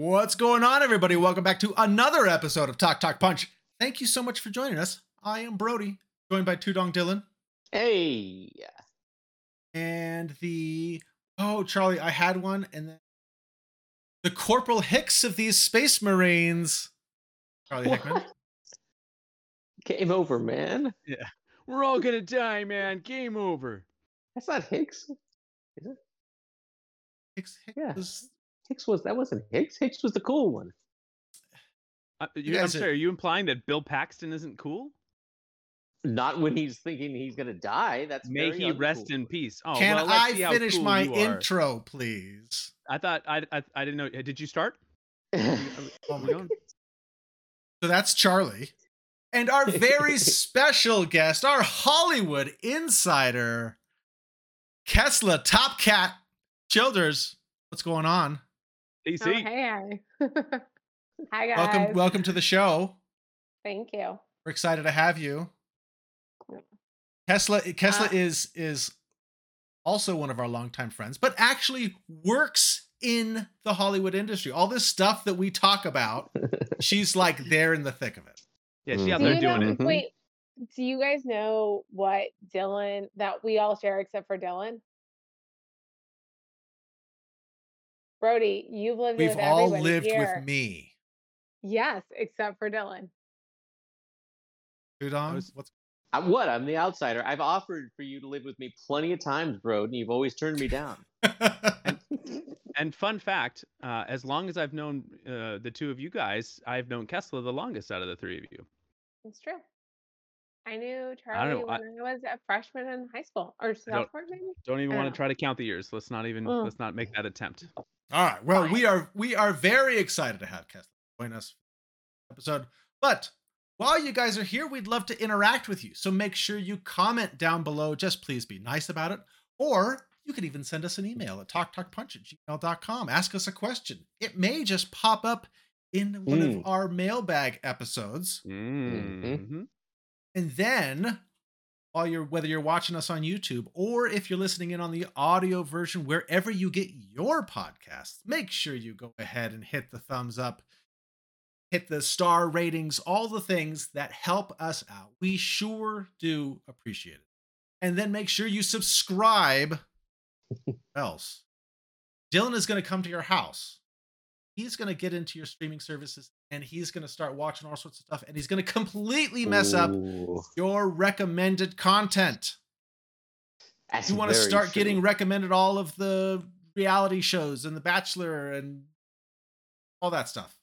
What's going on, everybody? Welcome back to another episode of Talk Talk Punch. Thank you so much for joining us. I am Brody, joined by Tudong Dylan Hey. and the oh Charlie. I had one, and then the Corporal Hicks of these Space Marines, Charlie Hickman. What? Game over, man. Yeah. We're all gonna die, man. Game over. That's not Hicks. Is it? Hicks, Hicks Yeah. was- Hicks was that wasn't Hicks. Hicks was the cool one. Uh, You you, I'm are- sorry. Are you implying that Bill Paxton isn't cool? Not when he's thinking he's gonna die. That's May very he rest uncool. in peace. Oh, Can well, I finish cool my you are. intro, please? I thought I, I I didn't know. uh, Did you start? Oh my we? So that's Charlie. And our very special guest, our Hollywood insider, Kessler Top Cat Childers. What's going on? Oh, DC. hey. Hi, guys. Welcome, welcome to the show. Thank you. We're excited to have you. Tesla Kessler Uh, is is also one of our longtime friends, but actually works in the Hollywood industry. All this stuff that we talk about, she's like there in the thick of it. Yeah, she out Mhm. there doing know, it. Mhm. Wait, do you guys know what Dylan that we all share except for Dylan? Brody, you've lived We've with all lived here. with me. Yes, except for Dylan. Udon, was- what's I, what? I'm the outsider. I've offered for you to live with me plenty of times, bro, and you've always turned me down. And fun fact: uh, as long as I've known uh, the two of you guys, I've known Kessler the longest out of the three of you. It's true. I knew Charlie don't know, I- when I was a freshman in high school or sophomore, maybe. Don't even want Yeah. to try to count the years. Let's not even. Mm. Let's not make that attempt. All right. Well, we are we are very excited to have Kessler join us episode. But while you guys are here, we'd love to interact with you. So make sure you comment down below. Just please be nice about it. Or you can even send us an email at talktalkpunch at gmail.com. Ask us a question. It may just pop up in one Mm. of our mailbag episodes. Mhm. And then while you're whether you're watching us on YouTube or if you're listening in on the audio version wherever you get your podcasts, make sure you go ahead and hit the thumbs up, hit the star ratings, all the things that help us out. We sure do appreciate it. And then make sure you subscribe. Else? Dylan is going to come to your house. He's going to get into your streaming services and he's going to start watching all sorts of stuff and he's going to completely mess up your recommended content. that's You want to start true. getting recommended all of the reality shows and The Bachelor and all that stuff.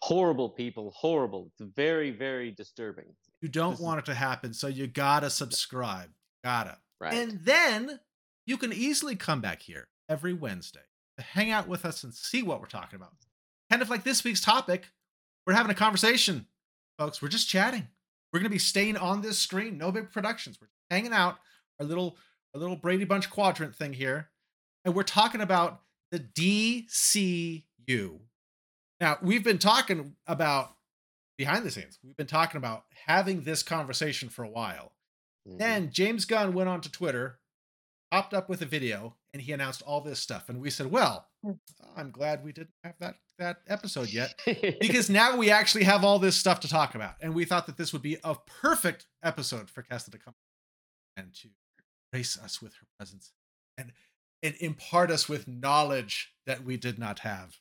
horrible people. Horrible. It's very, very disturbing. You don't This is- want it to happen, so you gotta subscribe. Gotta. Right. And then you can easily come back here every Wednesday to hang out with us and see what we're talking about. Kind of like this week's topic, we're having a conversation, folks. We're just chatting. We're gonna be staying on this screen, no big productions. We're hanging out, our little our little Brady Bunch quadrant thing here, and we're talking about the DCU. Now we've been talking about behind the scenes. We've been talking about having this conversation for a while. Mhm. Then James Gunn went onto Twitter, popped up with a video, and he announced all this stuff. And we said, "Well, Hmm. I'm glad we didn't have that that episode yet because now we actually have all this stuff to talk about." And we thought that this would be a perfect episode for Kesta to come and to grace us with her presence and and impart us with knowledge that we did not have.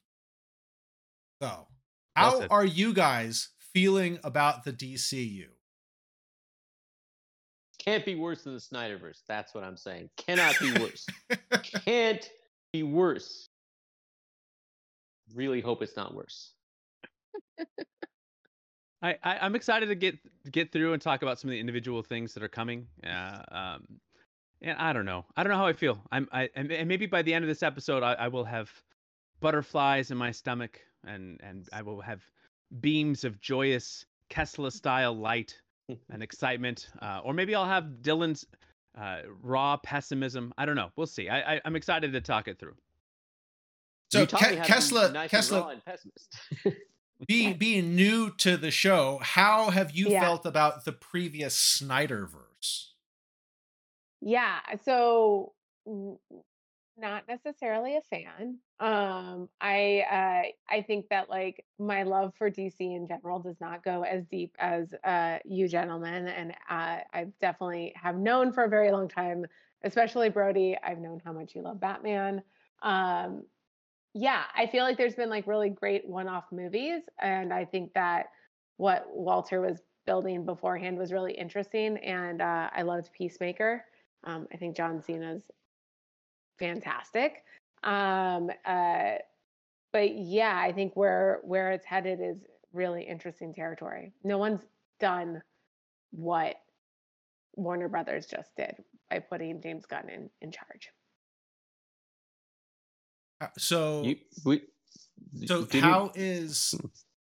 So, how are you guys feeling about the DCU? Can't be worse than the Snyderverse. That's what I'm saying. Cannot be worse. Can't be worse. Really hope it's not worse. I, I I'm excited to get get through and talk about some of the individual things that are coming. Uh, um, and I don't know. I don't know how I feel. I'm I and and maybe by the end of this episode, I, I will have butterflies in my stomach, and and I will have beams of joyous Kessler style light and excitement, uh, or maybe I'll have Dylan's uh, raw pessimism. I don't know. We'll see. I, I I'm excited to talk it through. So You taught Ke- be Kessler, nice Kessler, and pessimist. being being new to the show, how have you Yeah. felt about the previous Snyderverse? Yeah. So not necessarily a fan. Um, I uh, I think that like my love for DC in general does not go as deep as uh, you gentlemen, and uh, I definitely have known for a very long time, especially Brody. I've known how much you love Batman. Um, yeah, I feel like there's been like really great one-off movies, and I think that what Walter was building beforehand was really interesting, and uh, I loved Peacemaker. Um, I think John Cena's fantastic. Um, uh, but yeah, I think where where it's headed is really interesting territory. No one's done what Warner Brothers just did by putting James Gunn in in charge. Uh, So You, we, so didn't- how is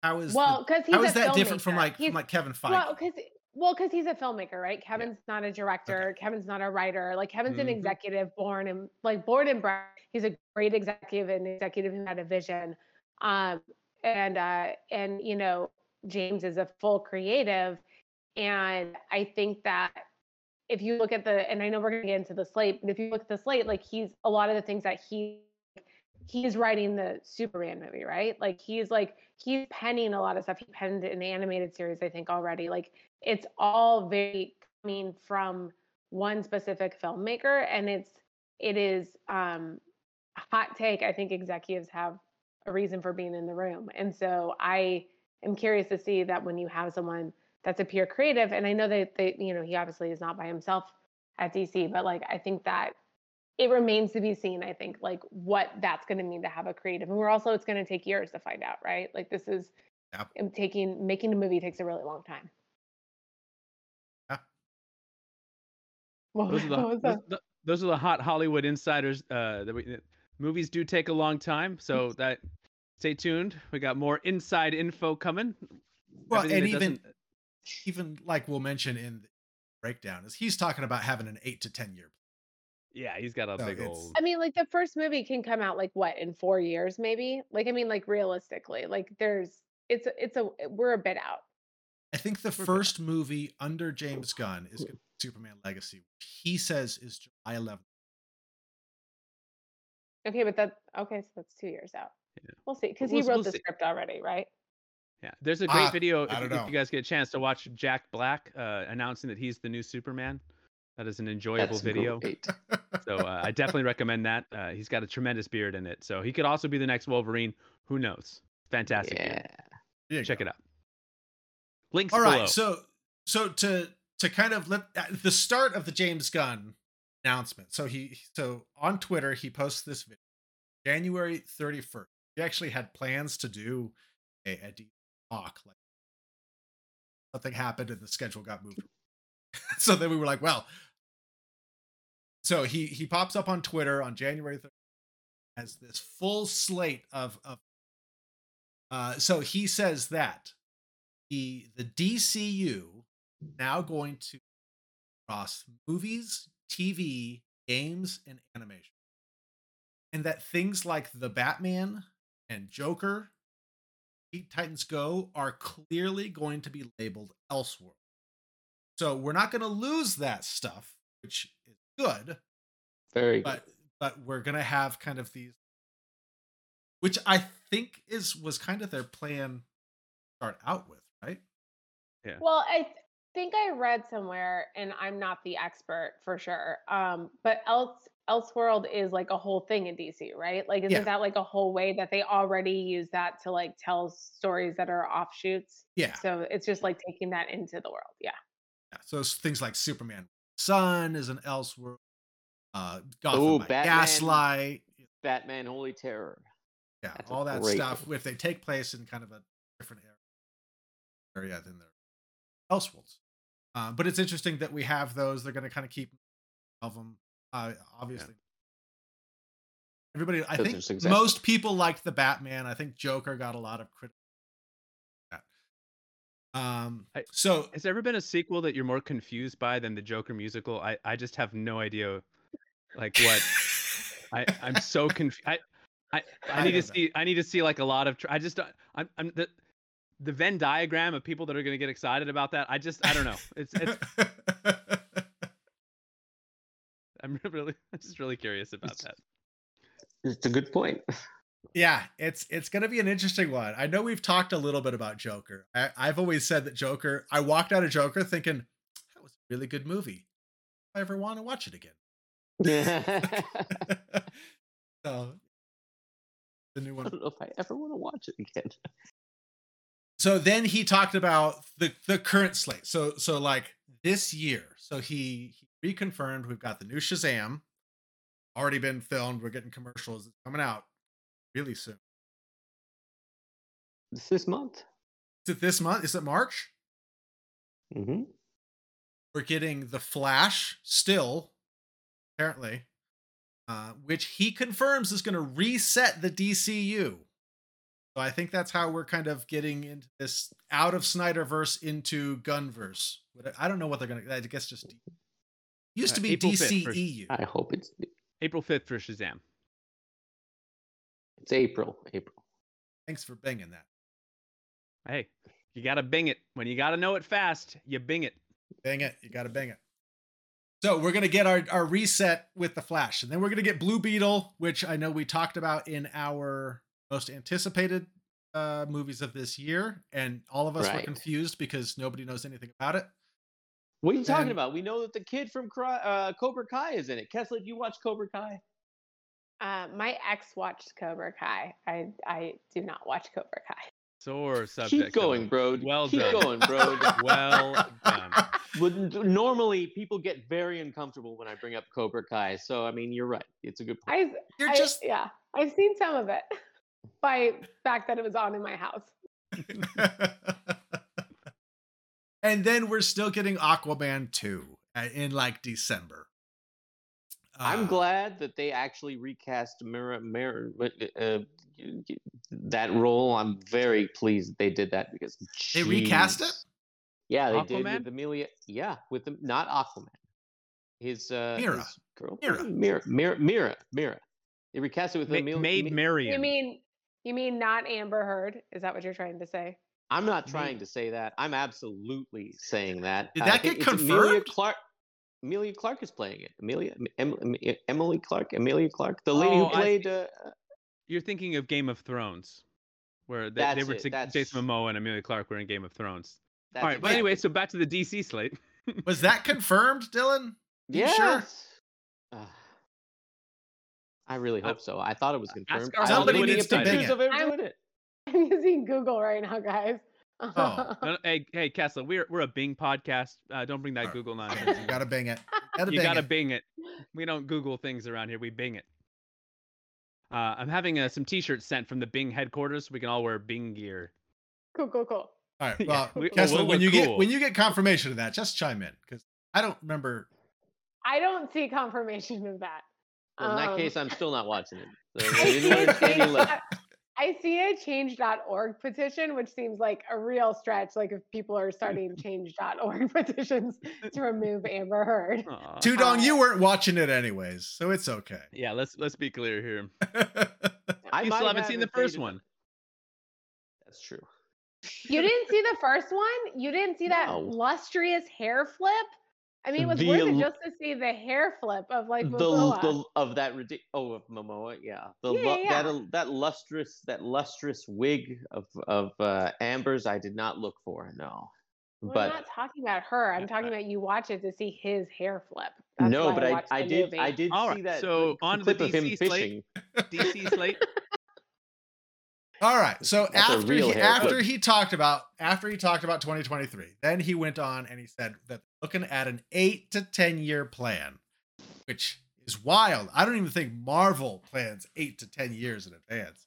how is Well, because he's how is a that different from like He's- from like Kevin Feige? Well, because well, because he's a filmmaker, right? Kevin's not a director. Kevin's not a writer. Like Kevin's an Mhm. executive born and like born and bred. He's a great executive and executive who had a vision. Um, and uh, and you know, James is a full creative, and I think that if you look at the and I know we're gonna get into the slate, but if you look at the slate, like he's a lot of the things that he he's writing the Superman movie, right? Like he's like he's penning a lot of stuff. He penned an animated series, I think, already. Like it's all very coming from one specific filmmaker, and it's it is um hot take. I think executives have a reason for being in the room, and so I am curious to see that when you have someone that's a pure creative, and I know that they, you know, he obviously is not by himself at DC, but like I think that it remains to be seen i think like what that's going to mean to have a creative and we're also it's going to take years to find out right like this is Yeah. taking making a movie takes a really long time Yeah. What, Those are the, those, the- those are the hot Hollywood insiders. Uh, that we, that movies do take a long time, so that stay tuned. We got more inside info coming. Well, Everything and even even like we'll mention in the breakdown is he's talking about having an eight to ten year. Yeah, he's got a No, big it's- old. i mean like the first movie can come out like what in four years maybe like i mean like realistically like there's it's it's a we're a bit out I think the We're back. first movie under James Gunn is Superman Legacy, which he says is July 11th. okay but that okay so that's two years out Yeah. we'll see because We'll- he wrote we'll the see. script already right Yeah, there's a great Ah, video if, if you guys get a chance to watch Jack Black uh, announcing that he's the new Superman. That is an enjoyable That's video. great. So uh, I definitely recommend that. Uh, he's got a tremendous beard in it, so he could also be the next Wolverine. Who knows? Fantastic. Yeah. beard. There you Check go. it out. Links All below. right, so so to to kind of let at the start of the James Gunn announcement. So he so on Twitter he posts this video January 31st. He actually had plans to do a, a deep talk like something happened and the schedule got moved. so then we were like, well, so he he pops up on Twitter on January 3rd as this full slate of of uh so he says that the the DCU now going to cross movies, TV, games, and animation. And that things like the Batman and Joker, Teen Titans Go are clearly going to be labeled Elseworld. So we're not going to lose that stuff, which is good, Very good. but but we're going to have kind of these which I think is was kind of their plan to start out with, right? Yeah. Well, I th- think I read somewhere, and I'm not the expert for sure. Um, but else Elseworld is like a whole thing in DC, right? Like, isn't Yeah. that like a whole way that they already use that to like tell stories that are offshoots? Yeah. So it's just like taking that into the world. Yeah. Yeah, so things like Superman Sun is an Elseworld, uh, Gotham Oh, by Batman. Gaslight, Batman Holy Terror. yeah, That's all that stuff. one. If they take place in kind of a different area, area than their Elseworlds. Uh, but it's interesting that we have those. They're going to kind of keep of them. Uh, obviously, everybody. I think most people liked the Batman. I think Joker got a lot of criticism. Um. I- so Has there ever been a sequel that you're more confused by than the Joker musical? I, I just have no idea, like what I I'm so confused. I, I I I need to don't know. see I need to see like a lot of. Tr- I just don't- I'm I'm the the Venn diagram of people that are gonna get excited about that. I just I don't know. It's it's I'm really I'm just really curious about that. It's a good point. Yeah, it's it's gonna be an interesting one. I know we've talked a little bit about Joker. I, I've always said that Joker. I walked out of Joker thinking that was a really good movie. If I ever want to watch it again. so the new one. I don't know if I ever want to watch it again. So then he talked about the the current slate. So so like this year. So he, he reconfirmed we've got the new Shazam already been filmed. We're getting commercials coming out really soon. This this month. Is it this month? Is it March? hmm We're getting the Flash still, apparently, uh, which he confirms is going to reset the DCU. So I think that's how we're kind of getting into this out of Snyderverse into Gunverse. I don't know what they're going to. I guess just used Uh, to be April 5th for- DCEU. I hope it's April 5th for Shazam. It's April. April. Thanks for binging that. Hey, you gotta bing it. When you gotta know it fast, you bing it. Bang it. You got to bang it. So we're going to get our, our reset with the Flash. And then we're going to get Blue Beetle, which I know we talked about in our most anticipated uh, movies of this year. And all of us were confused because nobody knows anything about it. What are you talking And- about? We know that the kid from uh, Cobra Kai is in it. Kessler, do you watch Cobra Kai? Uh, my ex watched Cobra Kai. I I do not watch Cobra Kai. Sore subject. Keep going, though. bro. Well Keep done. going, bro. Well done. Would- normally, people get very uncomfortable when I bring up Cobra Kai. So, I mean, you're right. It's a good point. I, You're I- just. yeah. I've seen some of it by fact that it was on in my house. and then we're still getting Aquaman 2 uh, in like December. I'm Uh, glad that they actually recast Mera, Mera, uh, that role. I'm very pleased that they did that because They recast it? Yeah, they did with Amelia. Yeah, with them, not Aquaman. His uh, Mera. his girl, Mera. Mera, Mera, Mera, Mera. They recast it with Ma- Amelia. Maid Mi- Marian. You mean you mean not Amber Heard? Is that what you're trying to say? I'm not trying to say that. I'm absolutely saying that. Did that think get it's Amelia? Clarke. Amelia Clarke is playing it. Amelia, em, em, Emily Clarke, Amelia Clarke, the lady Oh, who I played. Uh, You're thinking of Game of Thrones, where they, they That's were it, to- that's- Jason Momoa and Amelia Clarke were in Game of Thrones. that's All right, but anyway, so back to the DC slate. Was that confirmed, Dylan? You yes. sure? Ah. I really Uh, hope so. I thought it was confirmed. our I was Somebody looking needs at to bing pictures it. of him I'm- doing it. I'm using Google right now, guys. Oh. No, no, hey, hey, Kessler, we're we're a Bing podcast. Uh, don't bring that Alright. Google nonsense. You gotta bang it. Gotta you bang gotta it. Bing it. We don't Google things around here. We Bing it. Uh, I'm having uh, some T-shirts sent from the Bing headquarters. We can all wear Bing gear. cool, cool, cool. All right. Yeah, Well, we- Kessler, we'll when look you get when you get confirmation of that, just chime in because I don't remember. I don't see confirmation of that. Well, in that Um, case, I'm still not watching it. So I see, a change dot- I change.org petition, which seems like a real stretch. Like if people are starting change.org petitions to remove Amber Heard. Aw. Tudong, you Uh, weren't watching it anyways, so it's okay. Yeah, let's let's be clear here. I you still haven't seen the first one. That's true. You didn't see the first one? You didn't see that No. lustrous hair flip? I mean, it was The worth it just to see the hair flip of like the, Momoa. the of that ridic- oh of Momoa, yeah. The Yeah, lu- yeah, that yeah. that lustrous that lustrous wig of of uh, Amber's I did not look for. No. Well, but I'm not talking about her. I'm talking I- about you watch it to see his hair flip. That's no, but I, watched I did movie. I did All see right, that so the- the on to the clip of him DC slate. fishing. DC slate. All right. So That's after he, haircut. after he talked about after he talked about 2023, then he went on and he said that looking at an eight to ten year plan, which is wild. I don't even think Marvel plans eight to ten years in advance.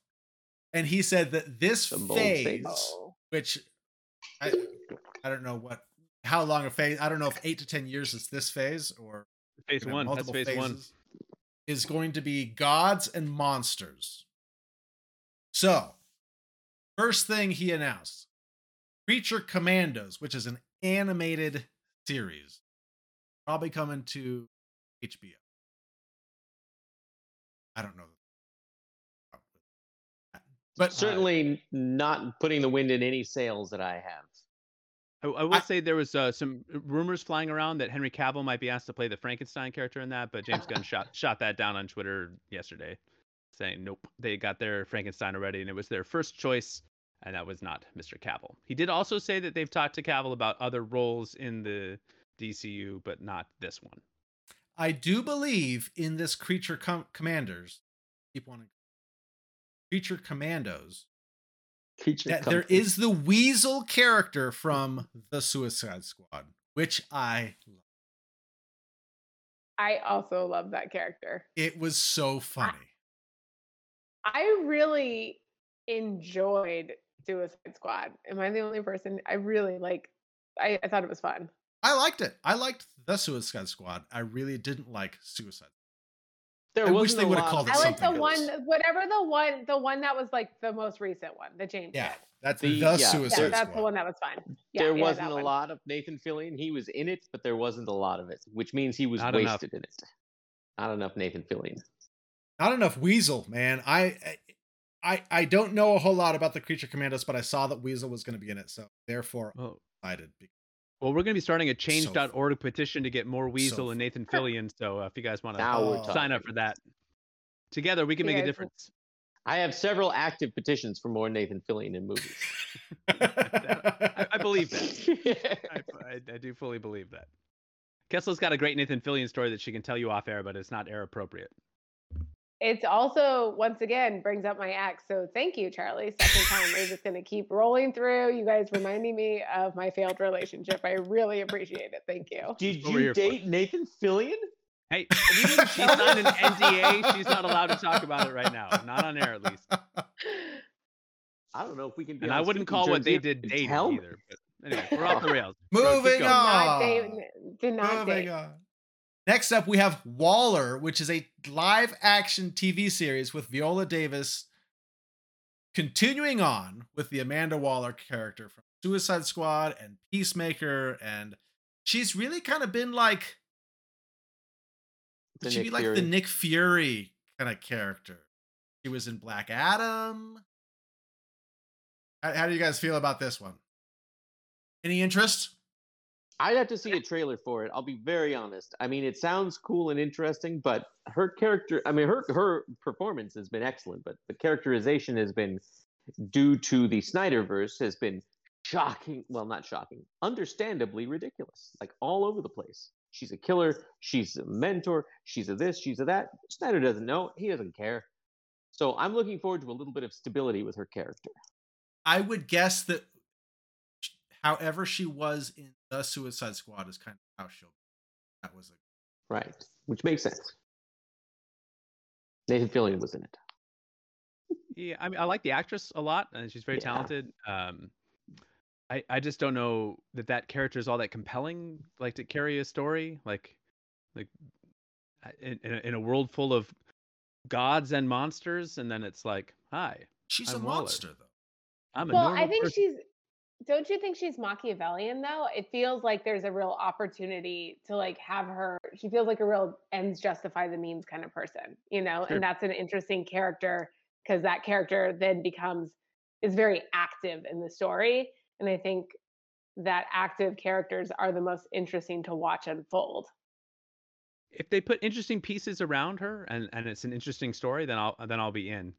And he said that this phase, statement. Which I, I don't know what how long a phase. I don't know if eight to ten years is this phase or Phase gonna have one. That's multiple phase one. Is going to be gods and monsters. So, first thing he announced Creature Commandos, which is an animated series, probably coming to HBO. I don't know. But uh, Certainly not putting the wind in any sails that I have. I, I will I- say there was uh, some rumors flying around that Henry Cavill might be asked to play the Frankenstein character in that, but James Gunn shot shot that down on Twitter yesterday. saying nope, they got their Frankenstein already, and it was their first choice, and that was not Mr. Cavill. He did also say that they've talked to Cavill about other roles in the DCU, but not this one. I do believe in this creature com- commanders. Keep wanting creature commandos. Creature That there comfort. is the weasel character from the Suicide Squad, which I love. I also love that character. It was so funny. I really enjoyed Suicide Squad. Am I the only person? I really like. I, I thought it was fun. I liked it. I liked the Suicide Squad. I really didn't like Suicide. There I wish they a would've lot called of it I like the something one, whatever the one, the one that was like the most recent one, the James. Yeah, did. that's The- the, yeah. Suicide yeah, that's Squad. the one that was fun. Yeah, there yeah, wasn't a one. lot of Nathan Fillion. He was in it, but there wasn't a lot of it, which means he was Not enough. wasted in it. Not enough Nathan Fillion. Not enough Weasel, man. I, eh, I, I don't know a whole lot about the Creature Commandos, but I saw that Weasel was going to be in it, so therefore Well, I'm excited. well, we're going to be starting a So Change.org petition to get more Weasel So and Nathan Fillion. So uh, if you guys want to we're Oh. talking. sign up for that, together we can You make a difference. I have several active petitions for more Nathan Fillion in movies. I, I believe that. I, I, I do fully believe that. Kessler's got a great Nathan Fillion story that she can tell you off air, but it's not air appropriate. It's also once again brings up my ex. So thank you, Charlie. Second time we're just gonna keep rolling through. You guys reminding me of my failed relationship. I really appreciate it. Thank you. Did you here for. date Nathan Fillion? Hey, she signed an NDA. She's not allowed to talk about it right now. Not on air, at least. I don't know if we can. Be And I wouldn't call what they did dating Tell either. But anyway, we're off the rails. Moving going. on. Not Ah. date, did not Moving date. on. Next up, we have Waller, which is a live action TV series with Viola Davis continuing on with the Amanda Waller character from Suicide Squad and Peacemaker. And she's really kind of been like, The she'd be like Fury. the Nick Fury kind of character. She was in Black Adam. How, how do you guys feel about this one? Any interest? I'd have to see a trailer for it. I'll be very honest. I mean, it sounds cool and interesting, but her character, I mean, her her performance has been excellent, but the characterization has been due to the Snyderverse has been shocking, well, not shocking, understandably ridiculous. Like all over the place. She's a killer, she's a mentor, she's a this, she's a that. Snyder doesn't know, he doesn't care. So I'm looking forward to a little bit of stability with her character. I would guess that however she was in the Suicide Squad is kind of how she'll. That was a Right. Which makes sense. Nathan Fillion was in it. Yeah, I mean, I like the actress a lot, and she's very Yeah. talented. Um, I I just don't know that that character is all that compelling, like to carry a story, like, like, in in a, in a world full of gods and monsters, and then it's like, hi, she's a I'm Waller. monster though. I'm a Well, I think person. she's. Don't you think she's Machiavellian though? It feels like there's a real opportunity to like have her. She feels like a real ends justify the means kind of person, you know. Sure. And that's an interesting character because that character then becomes is very active in the story, and I think that active characters are the most interesting to watch unfold. if they put interesting pieces around her and and it's an interesting story then i'll then i'll be in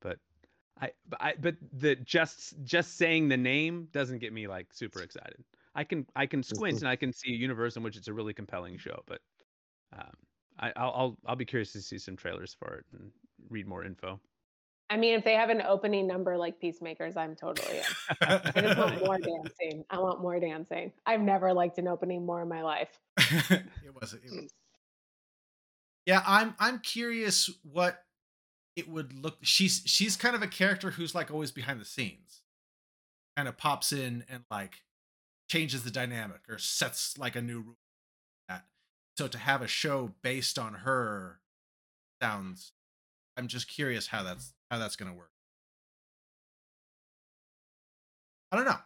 but i but i but the just just saying the name doesn't get me like super excited i can i can squint Mhm. and i can see a universe in which it's a really compelling show but um I, I'll, I'll I'll be curious to see some trailers for it and read more info. I mean, if they have an opening number like Peacemakers, I'm totally in. I just want more dancing. I want more dancing. I've never liked an opening more in my life. it was. It was. Yeah, I'm. I'm curious what it would look. She's she's kind of a character who's like always behind the scenes, kind of pops in and like changes the dynamic or sets like a new rule. That so to have a show based on her sounds. I'm just curious how that's how that's gonna work. I don't know.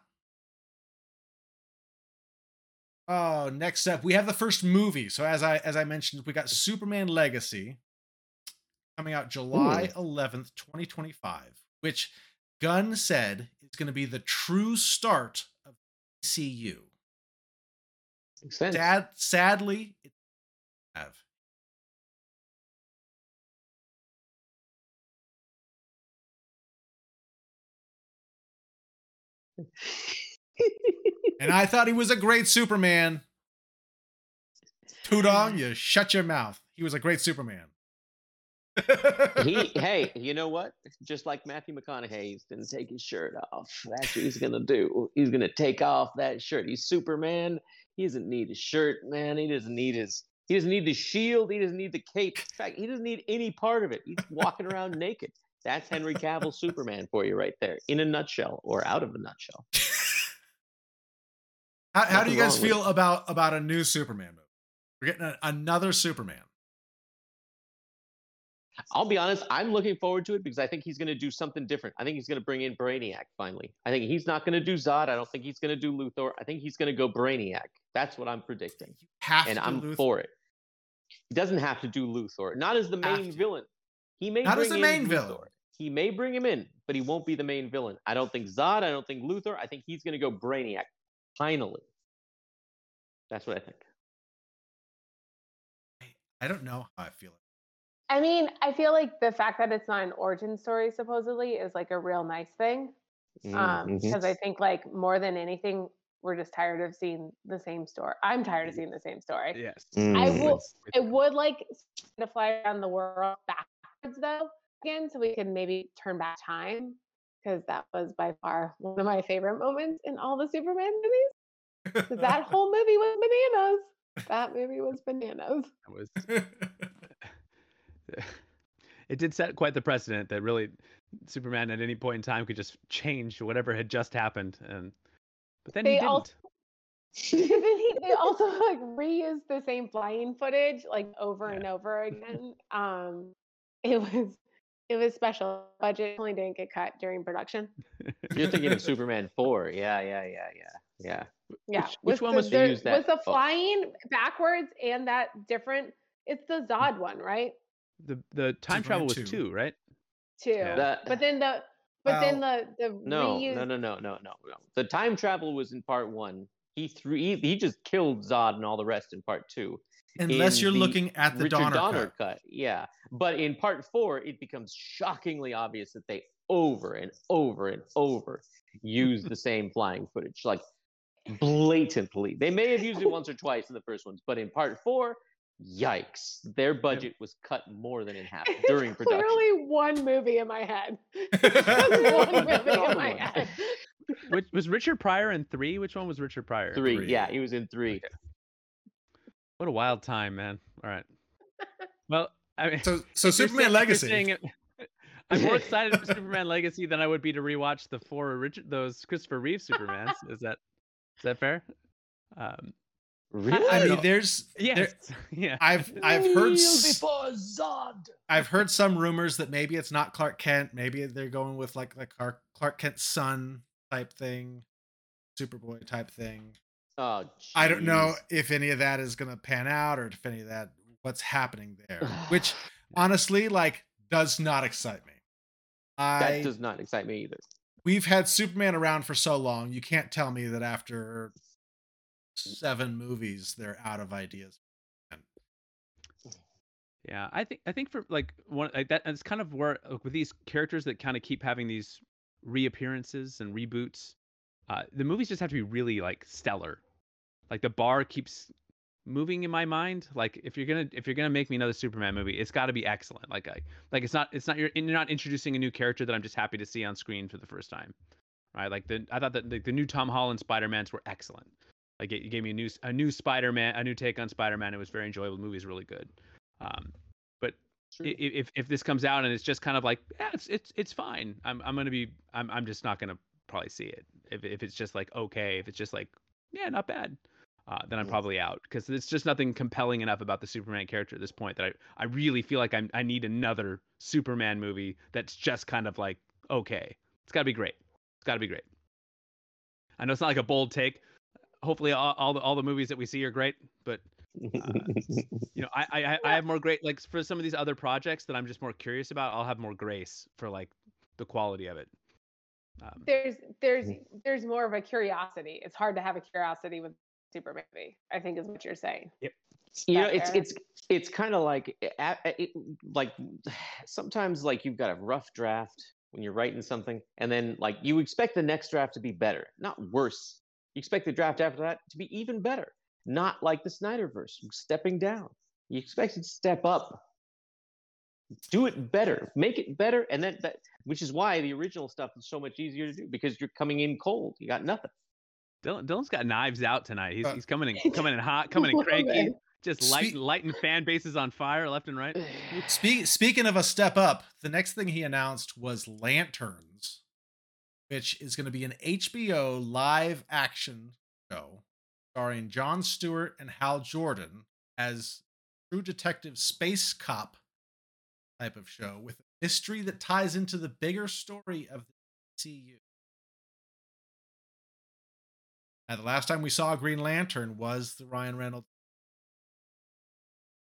Oh, next up, we have the first movie. So as I as I mentioned, we got Superman Legacy coming out July Ooh. 11th, 2025, which Gunn said is going to be the true start of DCU. Sad, sadly, it have. and I thought he was a great Superman. Tudong, you shut your mouth. He was a great Superman he, hey, you know what? Just like Matthew McConaughey, he's gonna take his shirt off. That's what he's gonna do. He's gonna take off that shirt. He's Superman. He doesn't need his shirt, man. He doesn't need his. He doesn't need the shield. He doesn't need the cape. In fact, he doesn't need any part of it. He's walking around naked. That's Henry Cavill Superman for you right there, in a nutshell or out of a nutshell. how, how do you guys feel about about a new Superman movie? We're getting a, another Superman. I'll be honest, I'm looking forward to it because I think he's going to do something different. I think he's going to bring in Brainiac finally. I think he's not going to do Zod. I don't think he's going to do Luthor. I think he's going to go Brainiac. That's what I'm predicting. And I'm Luthor. for it. He doesn't have to do Luthor, not as the main villain. He may Not as the in main villain. Luthor. He may bring him in, but he won't be the main villain. I don't think Zod. I don't think Luthor. I think he's going to go Brainiac. Finally, that's what I think. I don't know how I feel. I mean, I feel like the fact that it's not an origin story supposedly is like a real nice thing. Um, Mhm. because I think like more than anything, we're just tired of seeing the same story. I'm tired of seeing the same story. Yes. I Mhm. will. I would like to fly around the world backwards though again, so we can maybe turn back time because that was by far one of my favorite moments in all the Superman movies. that whole movie was bananas. That movie was bananas. That was. it did set quite the precedent that really Superman at any point in time could just change whatever had just happened, and but then he They didn't. also- Because then he, they also like reused the same flying footage like over Yeah. and over again. Um, it was it was special. Budget only didn't get cut during production. You're thinking of Superman four. Yeah, yeah, yeah, yeah, yeah. Yeah, Which- which with one the- was- They the- used that- Was the oh. flying backwards and that different? It's the Zod one, right? The the time travel was two. two, right? Two. Yeah. The- But then the but then the the no, reused, no, no, no, no, no, no. The time travel was in part one. He threw. He, he just killed Zod and all the rest in part two. Unless in you're looking at the Richard Donner, Donner cut. cut. Yeah, but in part four, it becomes shockingly obvious that they over and over and over use the same flying footage, like blatantly. They may have used it once or twice in the first ones, but in part four, yikes! Their budget was cut more than in half It's during production. Clearly, one movie in my head. One movie in my head. Which was Richard Pryor in three? Which one was Richard Pryor? Three, Three. yeah, he was in three. What a wild time, man. All right. Well, I mean, So, so Superman saying- if you're Legacy. saying I'm more excited for Superman Legacy than I would be to rewatch the four original those Christopher Reeve Supermans. Is that is that fair? Um, Really? I don't mean, there's, yes. there, yeah. I've, I've heard, s- Zod. I've heard some rumors that maybe it's not Clark Kent. Maybe they're going with like the Clark, Clark Kent's son type thing, Superboy type thing. Oh, I don't know if any of that is gonna pan out or if any of that what's happening there. Which honestly, like, does not excite me. I that does not excite me either. we've had Superman around for so long, you can't tell me that after seven movies they're out of ideas. Yeah, I think I think for like one like that it's kind of where like, with these characters that kind of keep having these reappearances and reboots, uh, the movies just have to be really like stellar. Like the bar keeps moving in my mind. Like if you're gonna if you're gonna make me another Superman movie, it's got to be excellent. Like I like it's not it's not you're you're not introducing a new character that I'm just happy to see on screen for the first time, right? Like the I thought that the, the new Tom Holland Spider Mans were excellent. Like it, it gave me a new a new Spider Man a new take on Spider Man. It was very enjoyable. The movie's really good. Um, but True. if if this comes out and it's just kind of like yeah, it's it's it's fine. I'm I'm gonna be I'm I'm just not gonna probably see it. If if it's just like okay, if it's just like yeah, not bad, uh, then I'm probably out because there's just nothing compelling enough about the Superman character at this point that I I really feel like I'm I need another Superman movie that's just kind of like okay. It's got to be great. It's got to be great. I know it's not like a bold take. Hopefully, all, all the all the movies that we see are great, but uh, you know, I, I I- I have more great like for some of these other projects that I'm just more curious about. I'll have more grace for like the quality of it. Um, There's there's mm-hmm. there's more of a curiosity. It's hard to have a curiosity with super movie. I think is what you're saying. you know it's it's it's kind of like eh, a- a- it, like sometimes like you've got a rough draft when you're writing something, and then like you expect the next draft to be better, not worse. You expect the draft after that to be even better, not like the Snyderverse stepping down. You expect it to step up. Do it better, make it better, and then that, which is why the original stuff is so much easier to do because you're coming in cold. You got nothing. Dylan, Dylan's got knives out tonight. He's, Uh, he's coming in coming in hot, coming in cranky, it. just Spe- lighting lighting fan bases on fire left and right. Speak, speaking of a step up, the next thing he announced was Lanterns, which is going to be an HBO live action show starring John Stewart and Hal Jordan as true detective space cop type of show with a mystery that ties into the bigger story of the CU. Now, the last time we saw Green Lantern was the Ryan Reynolds.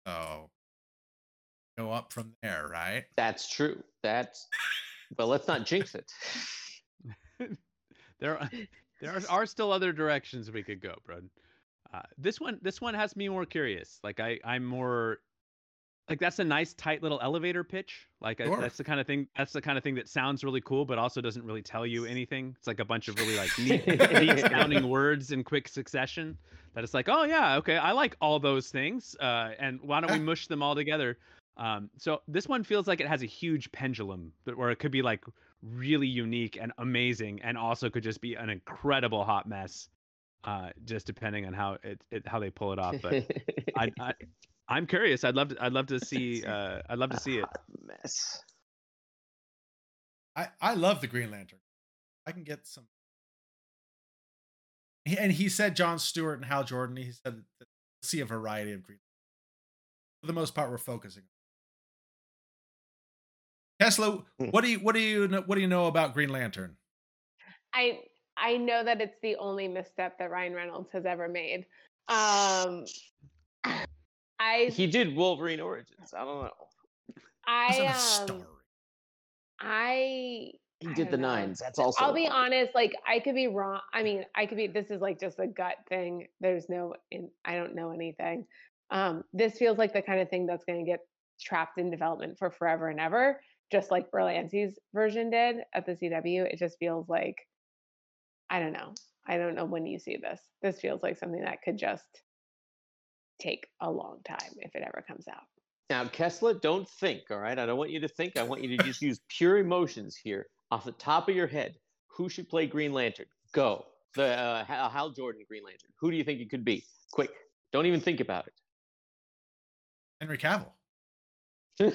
So, go up from there, right? That's true. That's, but let's not jinx it. there are there are, still other directions we could go, bro. Uh, this one this one has me more curious. Like I I'm more like that's a nice tight little elevator pitch. Like I, that's the kind of thing that's the kind of thing that sounds really cool, but also doesn't really tell you anything. It's like a bunch of really like neat, neat sounding words in quick succession. That it's like, oh yeah, okay, I like all those things. Uh, and why don't we mush them all together? Um, so this one feels like it has a huge pendulum, where it could be like really unique and amazing, and also could just be an incredible hot mess. Uh, just depending on how it, it how they pull it off. But I, I I'm curious. I'd love to I'd love to see uh I'd love to see it. Hot Mess. I I love the Green Lantern. I can get some. And he said John Stewart and Hal Jordan. He said see a variety of Green. For the most part, we're focusing. Tesla, Hmm. what do you what do you what do you know about Green Lantern? I I know that it's the only misstep that Ryan Reynolds has ever made. Um, I He did Wolverine Origins. I don't know. Wasn't a I um, story. He I I did the know. nines. That's also. I'll be honest, like I could be wrong. I mean, I could be this is like just a gut thing. There's no in I don't know anything. Um, this feels like the kind of thing that's gonna get trapped in development for forever and ever, just like Berlanti's version did at the CW. It just feels like I don't know. I don't know when you see this. This feels like something that could just take a long time if it ever comes out. Now, Kessler, don't think, all right? I don't want you to think. I want you to just use pure emotions here off the top of your head. Who should play Green Lantern? Go. The uh, Hal Hal Jordan Green Lantern. Who do you think it could be? Quick. Don't even think about it. Henry Cavill.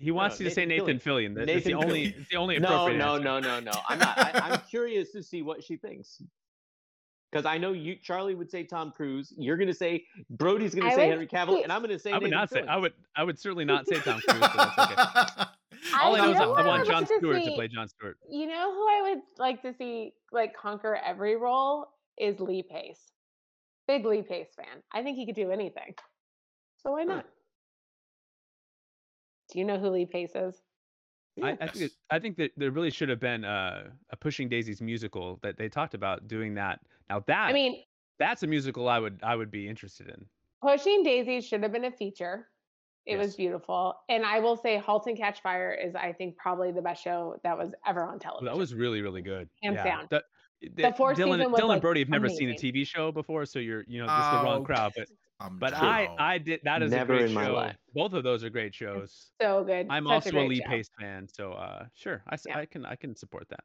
it. He wants no, you to say Nathan Nathan Fillion. That- That's the only Fillion. it's the only no, appropriate no, answer. no, no, no. I'm not. I, I'm curious to see what she thinks. Because I know you, Charlie would say Tom Cruise. You're going to say Brody's going to say would Henry Cavill, say- and I'm going to say I would Nathan not say Fillion. I would I would certainly not say Tom Cruise. But that's okay. All I, I know is I, I want John like to Stewart to play John Stewart. You know who I would like to see like conquer every role is Lee Pace. Big Lee Pace fan. I think he could do anything. So why hmm. Huh. Not? Do you know who Lee Pace is? I, I think it, I think that there really should have been uh, a Pushing Daisies musical that they talked about doing that. Now that I mean, that's a musical I would I would be interested in. Pushing Daisies should have been a feature. It was beautiful. And I will say Halt and Catch Fire is I think probably the best show that was ever on television. that was really really good. Hands yeah. down. The, The fourth Dylan, season was, Dylan like, and Brody have never seen a. TV show before, so you're you know this is the wrong crowd. But Um, but true. I I did that is Never a great in my show. life. Both of those are great shows. so good. I'm Such also a, great Lee show. Pace fan, so uh, sure, I, s- Yeah. I can I can support that.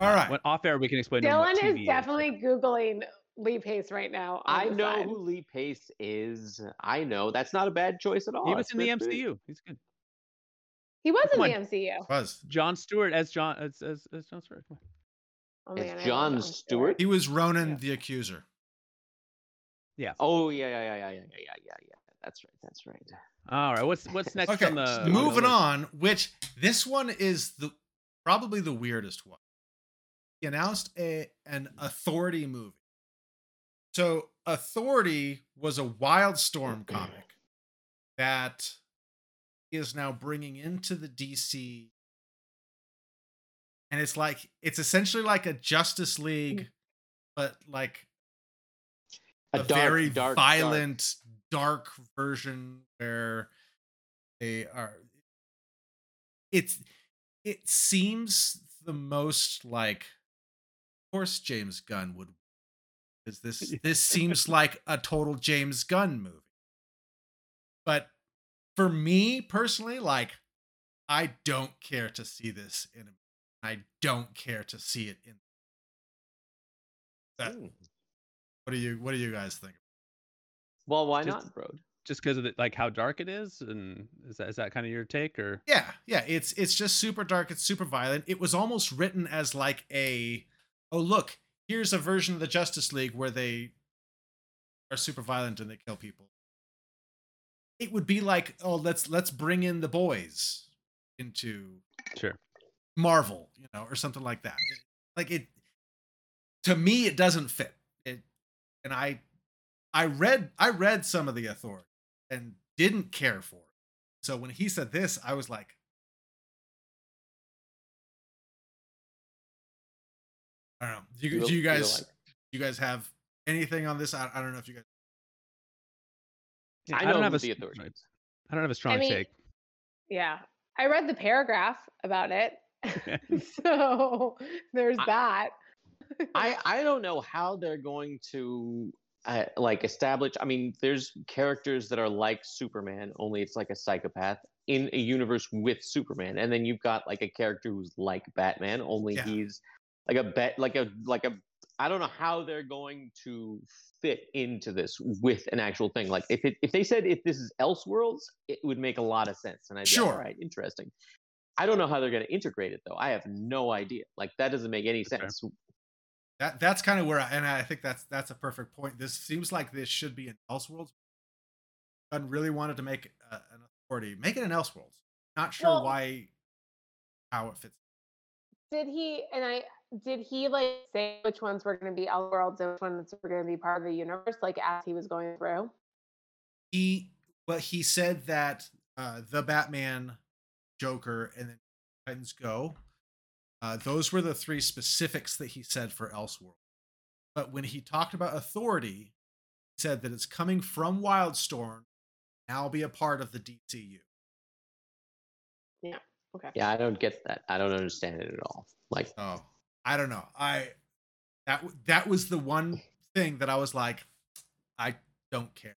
All Uh. When off air, we can explain. to them what Dylan TV is definitely Googling Lee Pace right now. I know side. who Lee Pace is. I know that's not a bad choice at all. He was It's in the good for you. MCU. He's good. He was in Come the on. MCU. Was John Stewart as John as as, as John Stewart. Come on. Oh, It's man, I love Jon Stewart? he was Ronan Yeah. the Accuser? Yeah. Oh yeah, yeah, yeah, yeah, yeah, yeah, yeah, yeah. That's right. That's right. All right. What's what's next Okay, on the on the moving on. Which this one is the probably the weirdest one. He announced a an Authority movie. So Authority was a Wildstorm mm-hmm. comic that he is now bringing into the DC, and it's like it's essentially like a Justice League, mm. but like a, dark, very dark, dark- violent, dark. version where they are it's it seems the most like of course James Gunn would because this this seems like a total James Gunn movie. But for me personally, like I don't care to see this in I don't care to see it in that. What do you what do you guys think? Well, why Just- not, bro? Just because of the, like how dark it is, and is that is that kind of your take, or Yeah, yeah, it's it's just super dark, it's super violent. It was almost written as like a oh look, here's a version of the Justice League where they are super violent and they kill people. It would be like, oh, let's let's bring in the boys into sure? Marvel, you know, or something like that. Like it to me it doesn't fit. It and I I read I read some of the authority and didn't care for it. So when he said this, I was like I don't know. Do you, do you guys like- do you guys have anything on this? I, I don't know if you guys Yeah, I know don't have who a the s- authority. I don't have a strong mean, take. Yeah. I read the paragraph about it. so there's I- that. I I don't know how they're going to uh, like establish. I mean, there's characters that are like Superman, only it's like a psychopath in a universe with Superman, and then you've got like a character who's like Batman, only Yeah. he's like a bet, like a like a. I don't know how they're going to fit into this with an actual thing. Like if it if they said if this is Elseworlds, it would make a lot of sense, and I'd Sure. like, all right, interesting. I don't know how they're going to integrate it though. I have no idea. Like that doesn't make any fair. sense. That that's kind of where, I, and I think that's that's a perfect point. This seems like this should be an Elseworlds. Gunn really wanted to make an authority, make it an Elseworlds. Not sure Well- why, how it fits. Did he and I did he like say which ones were going to be Elseworlds and which ones were going to be part of the universe like as he was going through? He well, he said that uh, the Batman, Joker, and then Titans Go. Uh, those were the three specifics that he said for Elseworld. But when he talked about authority, he said that it's coming from Wildstorm, now be a part of the DCU. Yeah. Okay. Yeah, I don't get that. I don't understand it at all. Like, Oh, I don't know. I that that was the one thing that I was like, I don't care.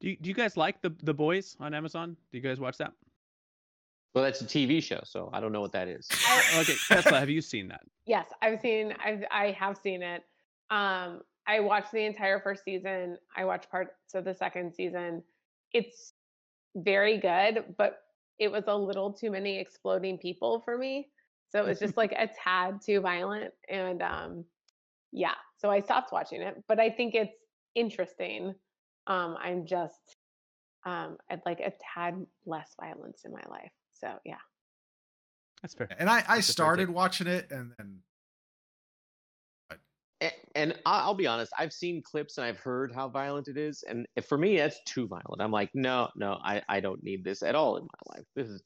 Do you, do you guys like the the boys on Amazon? Do you guys watch that? Well, that's a TV show, so I don't know what that is. Okay, Kessler, have you seen that? Yes, I've seen I've I have seen it. Um I watched the entire first season. I watched parts of the second season. It's very good, but it was a little too many exploding people for me. So it was just like a tad too violent and um yeah, so I stopped watching it, but I think it's interesting. Um I'm just um I'd like a tad less violence in my life. So yeah. That's fair. And I I That's a fair started watching it and then A- And I- I'll be honest, I've seen clips and I've heard how violent it is, and for me, that's too violent. I'm like, no, no, I, I don't need this at all in my life. This is,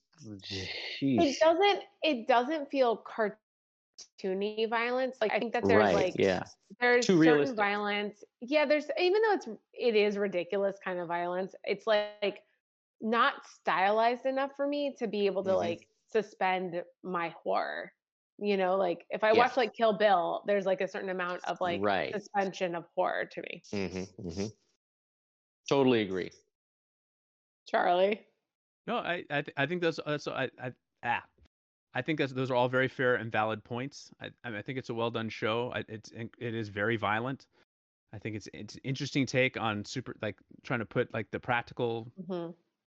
it doesn't it doesn't feel cartoony violence like i think that there's Right? like yeah. there's Too certain realistic. violence yeah there's even though it's it is ridiculous kind of violence it's like not stylized enough for me to be able to Mhm. like suspend my horror you know like if i Yeah. watch like kill bill there's like a certain amount of like Right. suspension of horror to me hmm hmm Totally agree. charlie No, I I, th- I think those uh, so I, I ah, I think that's those are all very fair and valid points. I I, mean, I think it's a well done show. I, it's it is very violent. I think it's it's interesting take on super like trying to put like the practical hmm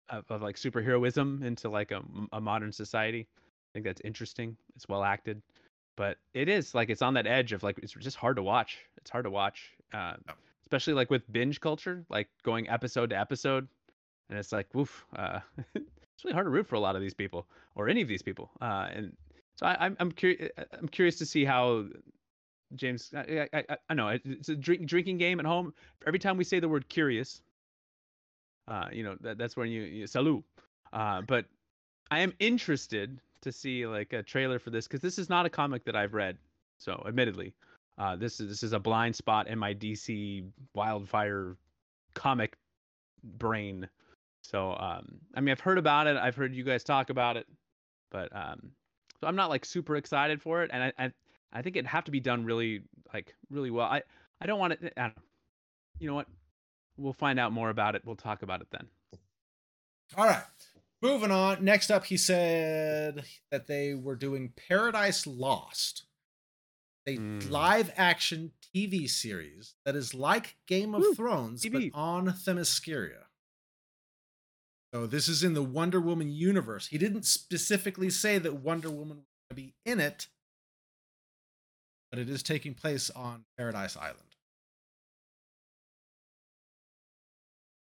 of, of like superheroism into like a, a modern society. I think that's interesting. It's well acted, but it is like it's on that edge of like it's just hard to watch. It's hard to watch, uh, Yeah. especially like with binge culture, like going episode to episode, and it's like woof. Uh, it's really hard to root for a lot of these people or any of these people. Uh, and so I, I'm I'm curious. I'm curious to see how James. I I, I, I know it's a drink, drinking game at home. Every time we say the word curious, uh, you know that that's when you, you salute. Uh, but I am interested to see like a trailer for this because this is not a comic that I've read. So admittedly, uh, this is this is a blind spot in my DC wildfire comic brain. So um, I mean, I've heard about it. I've heard you guys talk about it, but um, so I'm not like super excited for it, and I I, I think it'd have to be done really like really well. I I don't want it. I don't, you know what? We'll find out more about it. We'll talk about it then. All right. Moving on. Next up, he said that they were doing Paradise Lost, a Mm. live action TV series that is like Game of Woo, Thrones, TV. but on Themyscira. So this is in the Wonder Woman universe. He didn't specifically say that Wonder Woman would be in it, but it is taking place on Paradise Island.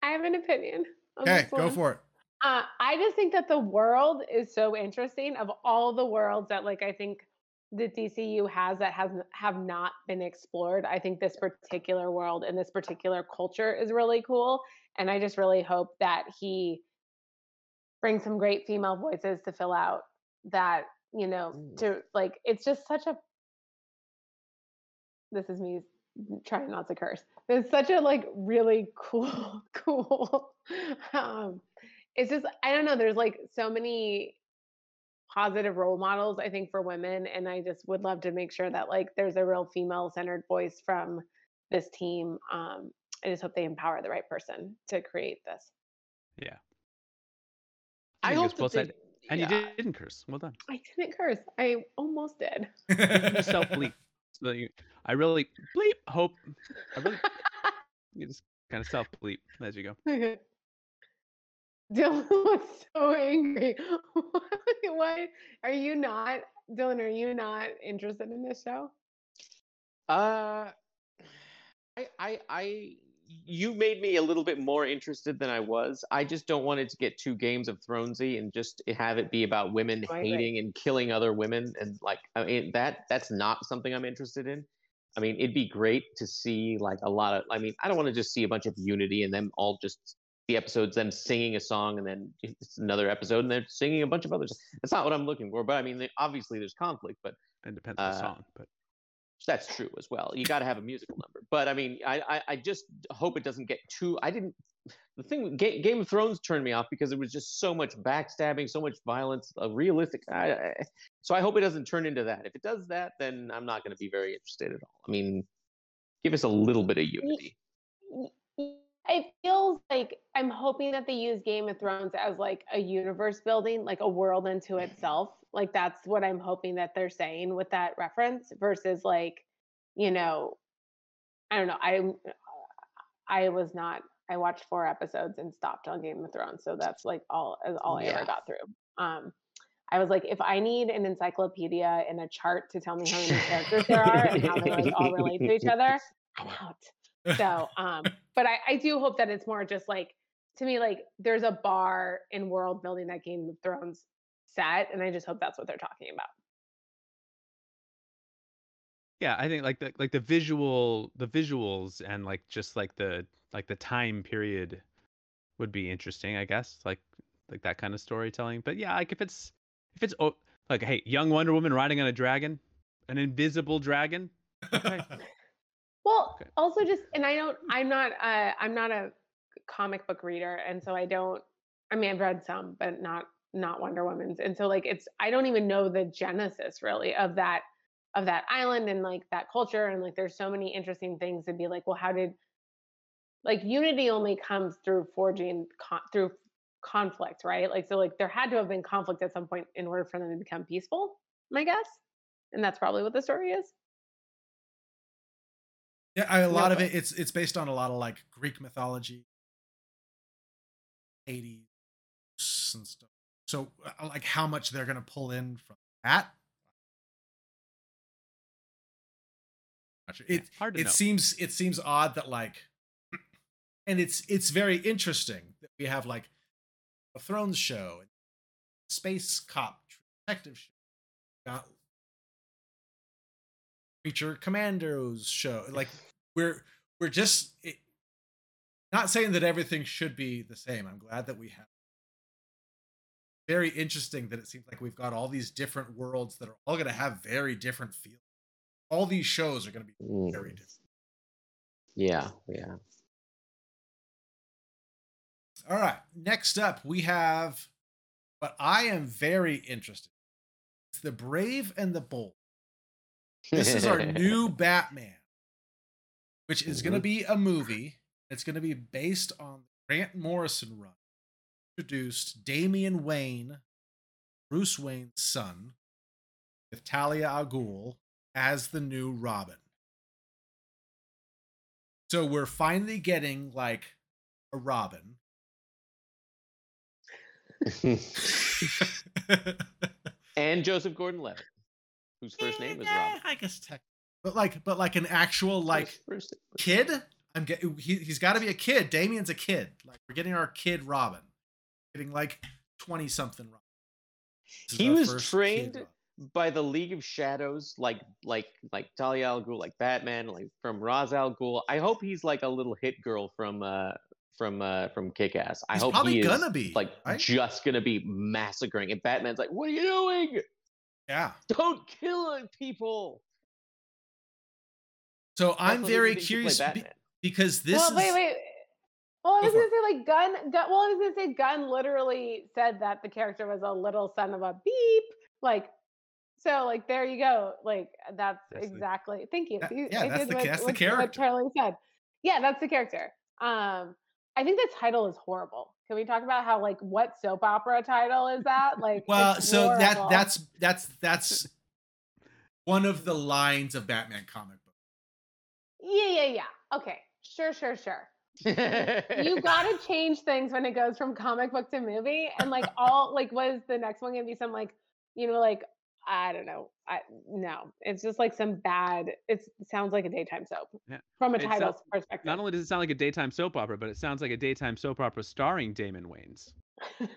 I have an opinion. on Okay, go for it. Uh, I just think that the world is so interesting. Of all the worlds that, like, I think the DCU has that has have not been explored. I think this particular world and this particular culture is really cool, and I just really hope that he brings some great female voices to fill out that you know to like. It's just such a. This is me trying not to curse. It's such a like really cool, cool. Um, it's just I don't know. There's like so many positive role models I think for women, and I just would love to make sure that like there's a real female centered voice from this team. Um, I just hope they empower the right person to create this. Yeah. I think hope well that they- said. And yeah. you didn't curse. Well done. I didn't curse. I almost did. You can self bleep. So you, I really bleep. Hope. I really. you just kind of self bleep as you go. Dylan was so angry. Why are you not, Dylan? Are you not interested in this show? Uh, I, I, I, you made me a little bit more interested than I was. I just don't want it to get too Games of Thronesy and just have it be about women hating and killing other women and like I mean that that's not something I'm interested in. I mean, it'd be great to see like a lot of. I mean, I don't want to just see a bunch of unity and them all just the episodes them singing a song and then it's another episode and they're singing a bunch of others. That's not what I'm looking for. But I mean, they, obviously there's conflict, but It depends on the Uh, song, but that's true as well. You got to have a musical number, but I mean, I, I I just hope it doesn't get too. I didn't. The thing Ga- Game of Thrones turned me off because it was just so much backstabbing, so much violence, a realistic. I, I, so I hope it doesn't turn into that. If it does that, then I'm not going to be very interested at all. I mean, give us a little bit of unity. it feels like I'm hoping that they use Game of Thrones as like a universe building, like a world into itself. Like that's what I'm hoping that they're saying with that reference versus like, you know, I don't know. I I was not I watched four episodes and stopped on Game of Thrones. So that's like all as all I Yeah. ever got through. Um I was like, if I need an encyclopedia and a chart to tell me how many characters there are and how they like all relate to each other, I'm out so um but I, I do hope that it's more just like to me like there's a bar in world building that game of thrones set and i just hope that's what they're talking about yeah, I think like the like the visual the visuals and like just like the like the time period would be interesting, I guess. Like like that kind of storytelling. But yeah, like if it's if it's oh, like hey, young Wonder Woman riding on a dragon, an invisible dragon. Okay. well Okay. also just and i don't i'm not uh i'm not a comic book reader and so i don't i mean i've read some but not not wonder woman's and so like it's i don't even know the genesis really of that of that island and like that culture and like there's so many interesting things to be like well how did like unity only comes through forging con- through conflict right like so like there had to have been conflict at some point in order for them to become peaceful my guess and that's probably what the story is Yeah, I, a No, lot of it it's it's based on a lot of like Greek mythology, Hades, and stuff. So uh, like how much they're gonna pull in from that. Not sure. Yeah, It hard to it know. seems it seems odd that like, and it's it's very interesting that we have like a Thrones show, space cop detective show, got creature commandos show like we're we're just it, not saying that everything should be the same i'm glad that we have very interesting that it seems like we've got all these different worlds that are all going to have very different feels all these shows are going to be Mm. very different Yeah, yeah. All right. Next up, we have what I am very interested. It's the Brave and the Bold. This is our new Batman, which is going to Mhm. be a movie. It's going to be based on the Grant Morrison run. Introduced Damian Wayne, Bruce Wayne's son, with Talia al Ghul as the new Robin. So we're finally getting like a Robin. and Joseph Gordon-Levitt, whose first name is Yeah, Robin. I guess tech. But like, but like an actual like First- first- first- kid. I'm getting. He, he's got to be a kid. Damian's a kid. Like we're getting our kid Robin. Getting like twenty something Robin. He was trained Robin. by the League of Shadows, like like like Talia al Ghul, like Batman, like from Ra's al Ghul. I hope he's like a little hit girl from uh from uh from Kick Ass. I He's hope probably he is gonna be like right? just gonna be massacring. And Batman's like, "What are you doing? Yeah. Don't kill people." So I'm very he thinks he curious play be- because this well, is. wait, wait. Well, I was for gonna say like Gunn, Gun. Well, I was gonna say gun. literally said that the character was a little son of a beep. Like, so like there you go. Like that's That's the- exactly. Thank you. That- yeah, I that's did the- what- that's the what- character. What Charlie said. Yeah, that's the character. Um, I think the title is horrible. Can we talk about how like what soap opera title is that? Like, well, so that that's that's that's one of the lines of Batman comic book. yeah, yeah, yeah. Okay, sure, sure, sure. you gotta change things when it goes from comic book to movie and like all like was the next one gonna be some like you know like i don't know i no it's just like some bad it sounds like a daytime soap Yeah. from a It title sounds- perspective Not only does it sound like a daytime soap opera, but it sounds like a daytime soap opera starring Damon Wayans.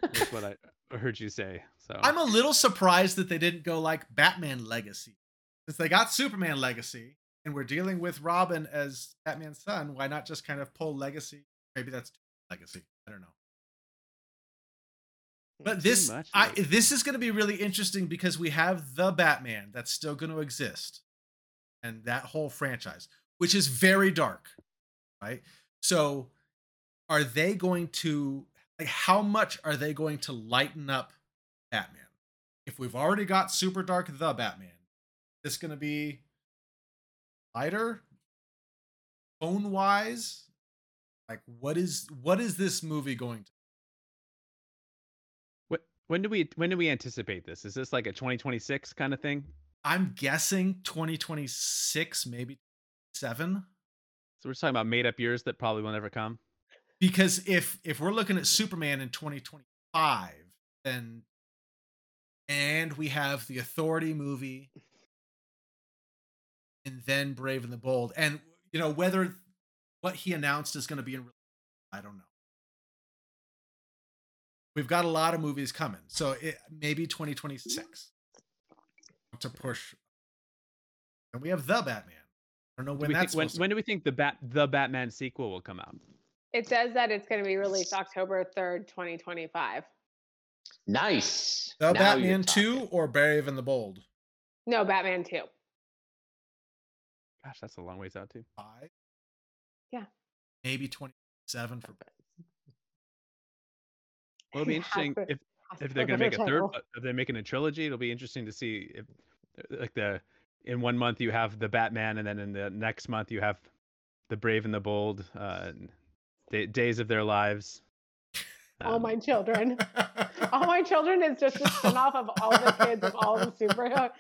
That's what I heard you say. So I'm a little surprised that they didn't go like Batman Legacy. Since they got Superman Legacy and we're dealing with Robin as Batman's son, why not just kind of pull Legacy? Maybe that's Legacy. I don't know. But this much, I this is going to be really interesting because we have the Batman that's still going to exist and that whole franchise, which is very dark, right? So are they going to like how much are they going to lighten up Batman? If we've already got super dark the Batman, is this going to be lighter tone wise? Like what is what is this movie going to when do we when do we anticipate this? Is this like a 2026 kind of thing? I'm guessing 2026, maybe seven. So we're talking about made up years that probably will never come. Because if if we're looking at Superman in 2025, then and we have the Authority movie, and then Brave and the Bold, and you know whether what he announced is going to be in, I don't know. We've got a lot of movies coming, so it maybe 2026 to push. And we have the Batman. I don't know when we that's think, when, to when do we think the bat the Batman sequel will come out? it says that it's going to be released october 3rd 2025 nice. The Now Batman 2 or Brave and the Bold? no batman 2 Gosh, that's a long ways out too. Five? Yeah. Maybe 27 for Well, it'll be interesting to- if if they're gonna make a third. title. If they're making a trilogy, it'll be interesting to see if like the in one month you have the Batman, and then in the next month you have the Brave and the Bold, uh, da- Days of Their Lives. all Um, my children all my children is just a spin-off of all the kids of all the superheroes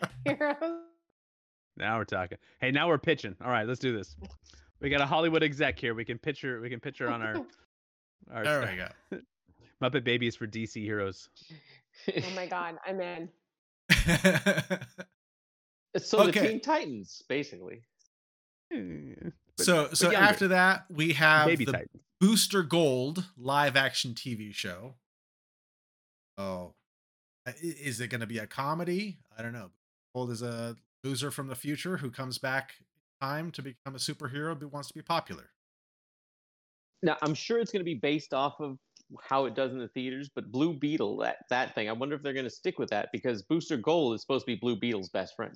Now we're talking. Hey, now we're pitching. All right, let's do this. We got a Hollywood exec here. We can picture. We can picture on our our there we go. Muppet Babies for DC heroes. oh my god i'm in so the Teen Titans, basically. Hmm, but- so but so younger. after that we have Baby the Titan. Booster Gold live action TV show. Oh. Is it going to be a comedy? I don't know. Gold is a loser from the future who comes back in time to become a superhero but wants to be popular. Now I'm sure it's going to be based off of how it does in the theaters, but Blue Beetle, that that thing, I wonder if they're going to stick with that because Booster Gold is supposed to be Blue Beetle's best friend.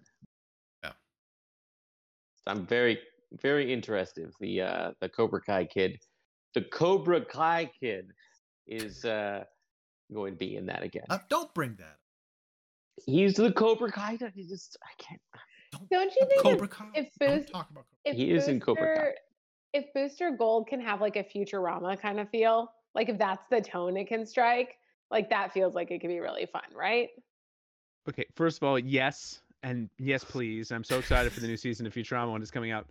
Yeah. So I'm very very interested. The uh the Cobra Kai kid, the Cobra Kai kid is uh, going to be in that again. Uh, don't bring that. He's the Cobra Kai. He just I can't. Don't you think Cobra if, Kai. if Don't talk about Cobra. if He is in Cobra Kai. If Booster Gold can have like a Futurama kind of feel, like if that's the tone it can strike, like that feels like it could be really fun, right? Okay, first of all, yes, and yes, please. I'm so excited for the new season of Futurama when it's coming out.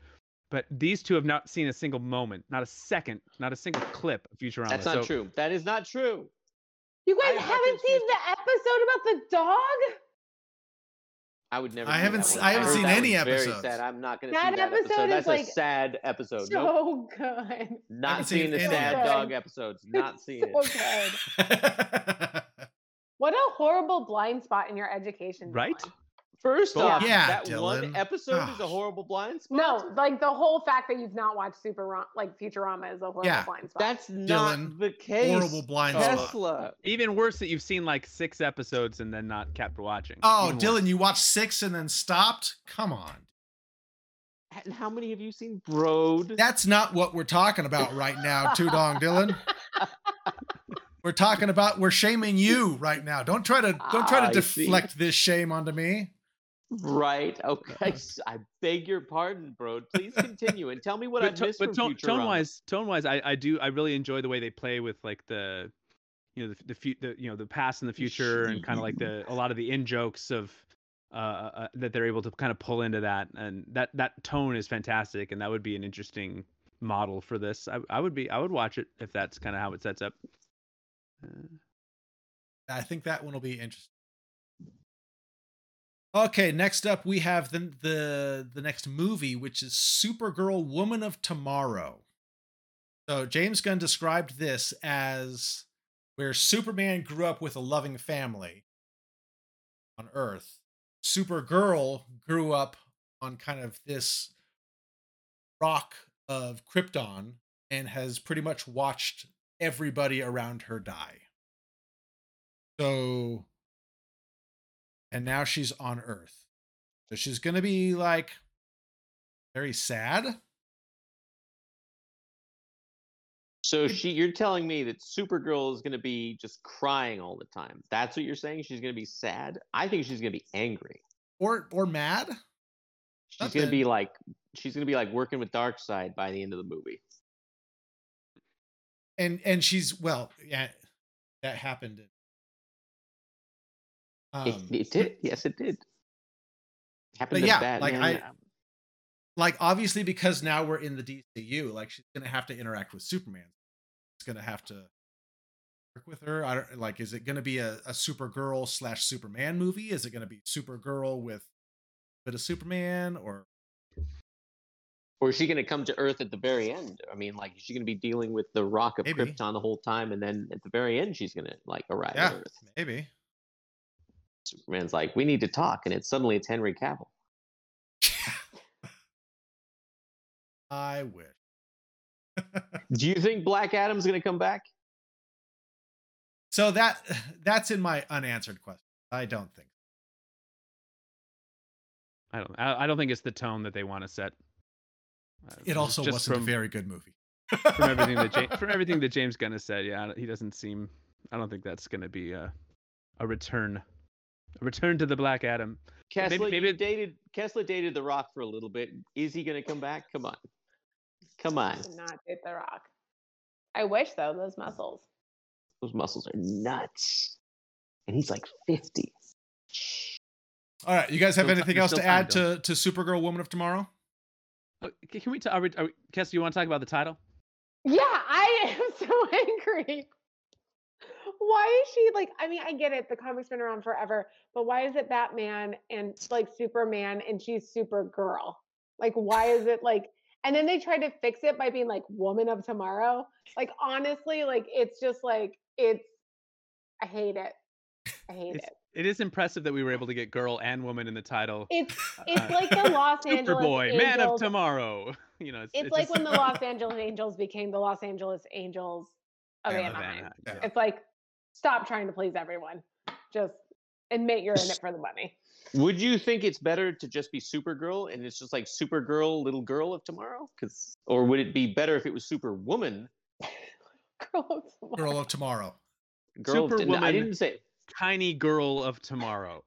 But these two have not seen a single moment, not a second, not a single clip of Futurama. That's not so, true. That is not true. You guys have haven't seen the episode about the dog? I would never. I haven't that one. I haven't heard seen any one's very episodes. sad. I'm not going to That see that episode episode. is, That's like, a sad episode. nope. So good. Not haven't seen seeing the sad So dog episodes. Not seeing so it. good. What a horrible blind spot in your education. Right? Dylan. First Yeah. off, Yeah, that Dylan. one episode is a horrible blind spot. No, like the whole fact that you've not watched Super Ro- like Futurama is a horrible Yeah, blind spot. that's not Dylan, the case. horrible blind spot. Kessler. even worse that you've seen like six episodes and then not kept watching. Oh, Even Dylan, worse. you watched six and then stopped? Come on. And how many have you seen Broad? That's not what we're talking about right now, Tudong Dylan. We're talking about we're shaming you right now. Don't try to don't try I to see. deflect this shame onto me. Right. Okay. I beg your pardon, bro. Please continue and tell me what but, I've missed but tone, tone wise, tone wise, I, I do I really enjoy the way they play with like the, you know, the the, the you know the past and the future and kind of like the a lot of the in jokes of, uh, uh, that they're able to kind of pull into that and that that tone is fantastic and that would be an interesting model for this. I I would be I would watch it if that's kind of how it sets up. Uh, I think that one will be interesting. Okay, next up we have the the the next movie, which is Supergirl Woman of Tomorrow. So James Gunn described this as where Superman grew up with a loving family on Earth. Supergirl grew up on kind of this rock of Krypton and has pretty much watched everybody around her die. So, and now she's on Earth. So she's going to be like very sad. So she, you're telling me that Supergirl is going to be just crying all the time. That's what you're saying? She's going to be sad? I think she's going to be angry. Or or mad. She's going to be like she's going to be like working with Darkseid by the end of the movie. And and she's well, yeah, that happened. It, Um, it did. Yes, it did. Happened yeah, like, I- like obviously because now we're in the DCU, like she's gonna have to interact with Superman. It's gonna have to work with her. I don't like. Is it gonna be a, a Supergirl slash Superman movie? Is it gonna be Supergirl with a bit of Superman or Or is she going to come to Earth at the very end? I mean, like, is she going to be dealing with the rock of Maybe. Krypton the whole time, and then at the very end, she's going to like arrive yeah, at Earth? maybe. Superman's like, "We need to talk," and it's suddenly it's Henry Cavill. I wish. Do you think Black Adam's going to come back? so that that's in my unanswered question. I don't think. I don't I, I don't think it's the tone that they want to set. Uh, It also just wasn't from, a very good movie. from everything that James, from everything that James Gunn has said. Yeah, he doesn't seem. I don't think that's going to be a a return, a return to the Black Adam. Maybe- Kessler, maybe you it- dated Kessler dated The Rock for a little bit. Is he going to come back? Come on, come on. Did not date the rock. I wish though, those muscles. Those muscles are nuts, and he's like fifty. All right, you guys have Still anything else to add to to Supergirl Woman of Tomorrow? Oh, Can we? T- are we, are we, Kess, you want to talk about the title? Yeah, I am so angry. Why is she like? I mean, I get it. The comic's been around forever, but why is it Batman and like Superman and she's Supergirl? Like, why is it like? And then they tried to fix it by being like Woman of Tomorrow. Like, honestly, like it's just like it's. I hate it. I hate It's, it. it is impressive that we were able to get girl and woman in the title. It's it's Uh, like the Los Angeles Superboy, man of tomorrow. You know, it's, It's, it's like just- when the Los Angeles Angels became the Los Angeles Angels of Anaheim. Anaheim, Yeah. yeah. It's like stop trying to please everyone. Just admit you're in it for the money. Would you think it's better to just be Supergirl and it's just like Supergirl, little girl of tomorrow? Because, or would it be better if it was Superwoman Girl of tomorrow. Girl of Tomorrow. Girl, of- I didn't say Tiny girl of tomorrow.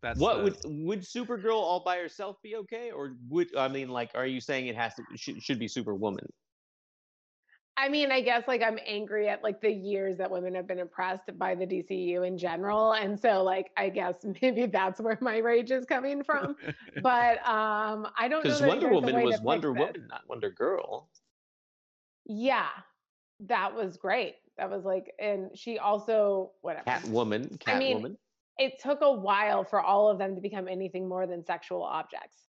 That's what the- would would Supergirl all by herself be okay, or would I mean like are you saying it has to should, should be Superwoman? I mean, I guess like I'm angry at like the years that women have been oppressed by the DCU in general. And so like I guess maybe that's where my rage is coming from. But um I don't know. Because Wonder Woman was Wonder this. Woman, not Wonder Girl. Yeah. That was great. That was like and she also whatever. Catwoman, I mean, Catwoman. It took a while for all of them to become anything more than sexual objects.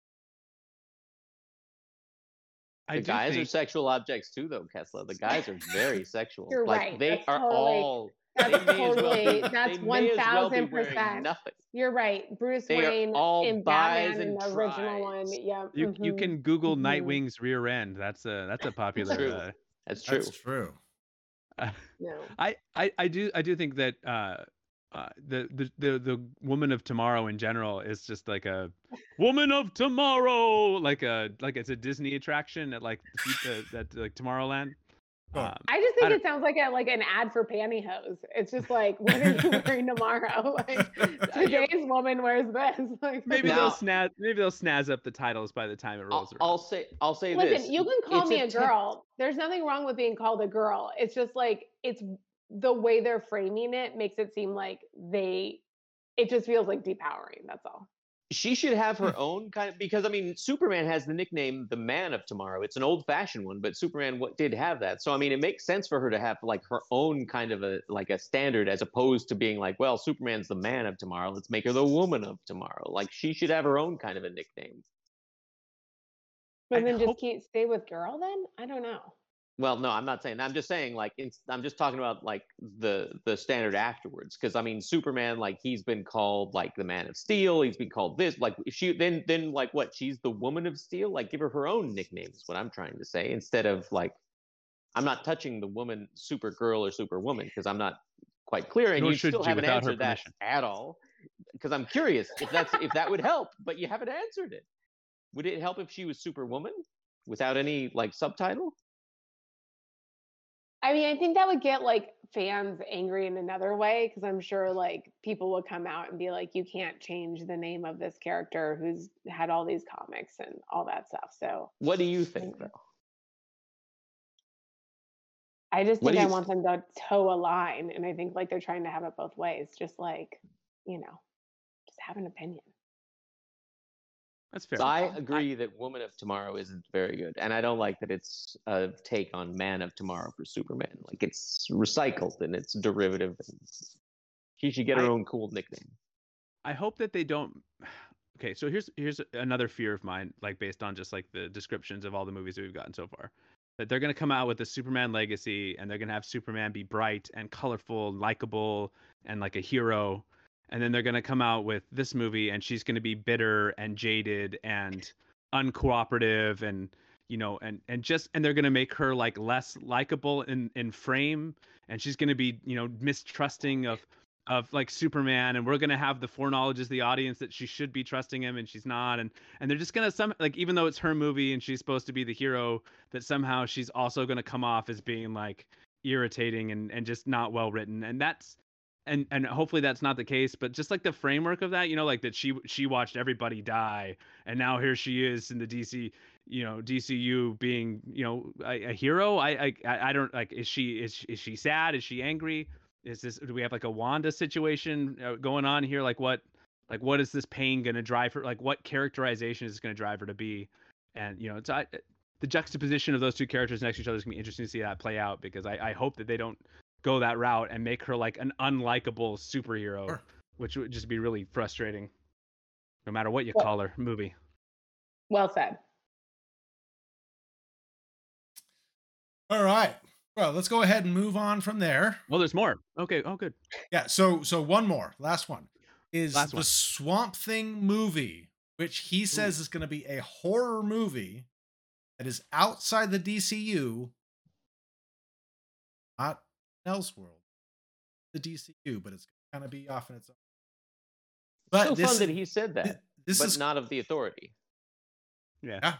I the do guys are sexual objects too, though, Kessler. The guys are very sexual. You're like right. they That's are totally- all. that's they may as well totally- be- that's they may as well 1000%. Nothing. You're right. Bruce They are Wayne all in buys Batman in and the original one. Yeah. You you mhm. can Google mhm. Nightwing's rear end. That's a that's a popular. True. Uh, That's true. That's true. No. I, I I do I do think that uh, uh, the, the the the woman of tomorrow in general is just like a woman of tomorrow, like a like it's a Disney attraction at like the, that like Tomorrowland. Um, I just think don't- it sounds like a like an ad for pantyhose. It's just like, what are you wearing tomorrow? Like today's woman wears this. Like maybe Now- they'll snaz maybe they'll snazz up the titles by the time it I'll, rolls I'll around. say. I'll say this. Listen, this. you can call it's me a, te- girl. There's nothing wrong with being called a girl. It's just like it's the way they're framing it makes it seem like they it just feels like depowering. That's all. she should have her own kind of because I mean Superman has the nickname the Man of Tomorrow. It's an old-fashioned one, but Superman what did have that. So I mean it makes sense for her to have like her own kind of a like a standard as opposed to being like, well, Superman's the Man of Tomorrow. Let's make her the Woman of Tomorrow. Like she should have her own kind of a nickname. But I then just hope- keep stay with girl then? I don't know. Well, no, I'm not saying. I'm just saying like I'm just talking about like the the standard afterwards because I mean Superman like he's been called like the Man of Steel. He's been called this. Like she then then like what? She's the Woman of Steel. Like give her her own nickname is what I'm trying to say instead of like I'm not touching the woman Supergirl or Superwoman because I'm not quite clear and Nor you should still haven't answered that permission. at all because I'm curious if that's if that would help, but you haven't answered it. Would it help if she was Superwoman without any like subtitle? I mean, I think that would get like fans angry in another way because I'm sure like people would come out and be like, you can't change the name of this character who's had all these comics and all that stuff. So What do you think though? I just think I want them to toe a line. And I think like they're trying to have it both ways, just like, you know, just have an opinion. That's fair. So I I- agree that Woman of Tomorrow isn't very good, and I don't like that it's a take on Man of Tomorrow for Superman. Like it's recycled and it's derivative. And she should get her I- own cool nickname. I hope that they don't. Okay, so here's here's another fear of mine, like based on just like the descriptions of all the movies that we've gotten so far, that they're gonna come out with a Superman legacy, and they're gonna have Superman be bright and colorful, likable, and like a hero, and then they're gonna come out with this movie, and she's gonna be bitter and jaded and uncooperative, and you know, and and just and they're gonna make her like less likable in in frame, and she's gonna be you know mistrusting of of like Superman, and we're gonna have the foreknowledge as the audience that she should be trusting him and she's not, and and they're just gonna some like even though it's her movie and she's supposed to be the hero, that somehow she's also gonna come off as being like irritating and and just not well written, and that's and and hopefully that's not the case, but just like the framework of that, you know, like that she she watched everybody die, and now here she is in the DC you know DCU being you know a, a hero. I, I I don't like is she is is she sad? Is she angry? Is this do we have like a Wanda situation uh, going on here? Like what like what is this pain going to drive her? Like what characterization is going to drive her to be? And you know, it's I, the juxtaposition of those two characters next to each other is going to be interesting to see that play out because I, I hope that they don't go that route and make her like an unlikable superhero, Sure. which would just be really frustrating. No matter what you Well- call her, movie. Well said. All right. Well, let's go ahead and move on from there. Well, there's more. Okay. Oh, good. Yeah. So, so one more, last one is Last the one. Swamp Thing movie, which he says is going to be a horror movie that is outside the DCU, not Elseworld, the DCU, but it's going to be off in its own. But so this, fun that he said that, this but is not of the authority. Yeah. yeah.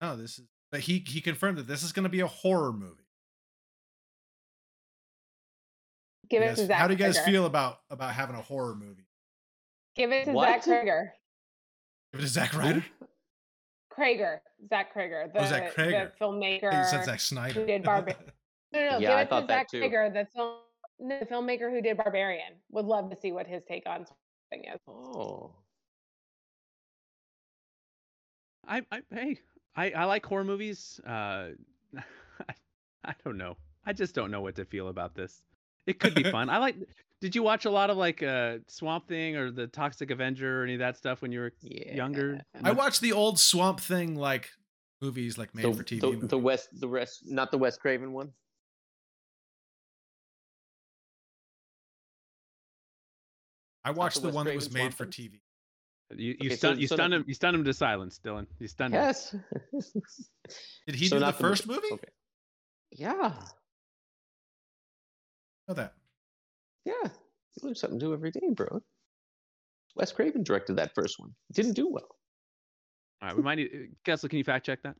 No, this is. But he he confirmed that this is going to be a horror movie. Give You it guys- to Zach. how do you guys Cregger. feel about about having a horror movie? Give it to What? Zach Cregger. Give it to Zack Ryder. Cregger. Zach Cregger. Oh, the, Oh, Zach Cregger. the filmmaker. You said Zack Snyder. who did Barbie. No, no, no. Yeah, give I it thought to that Zach too. Cregger, the film, no, the filmmaker who did Barbarian. Would love to see what his take on thing is. Oh. I, I hey, I, I like horror movies. Uh, I, I don't know. I just don't know what to feel about this. It could be fun. I like. Did you watch a lot of like uh, Swamp Thing or the Toxic Avenger or any of that stuff when you were Yeah. younger? I watched the old Swamp Thing like movies, like made the, for TV. the, movies. the West, the rest, not the Wes Craven one. I watched the the Wes one that was made for Thing? TV. You you Okay, so- stunned you so stunned no- him you stunned him to silence, Dylan. You stunned him. Yes. Did he So do the not the- first movie? Okay. Yeah. Know that. Yeah. You learn something new every day, bro. Wes Craven directed that first one. It didn't do well. All right, we might need. Uh, Kessler, can you fact check that?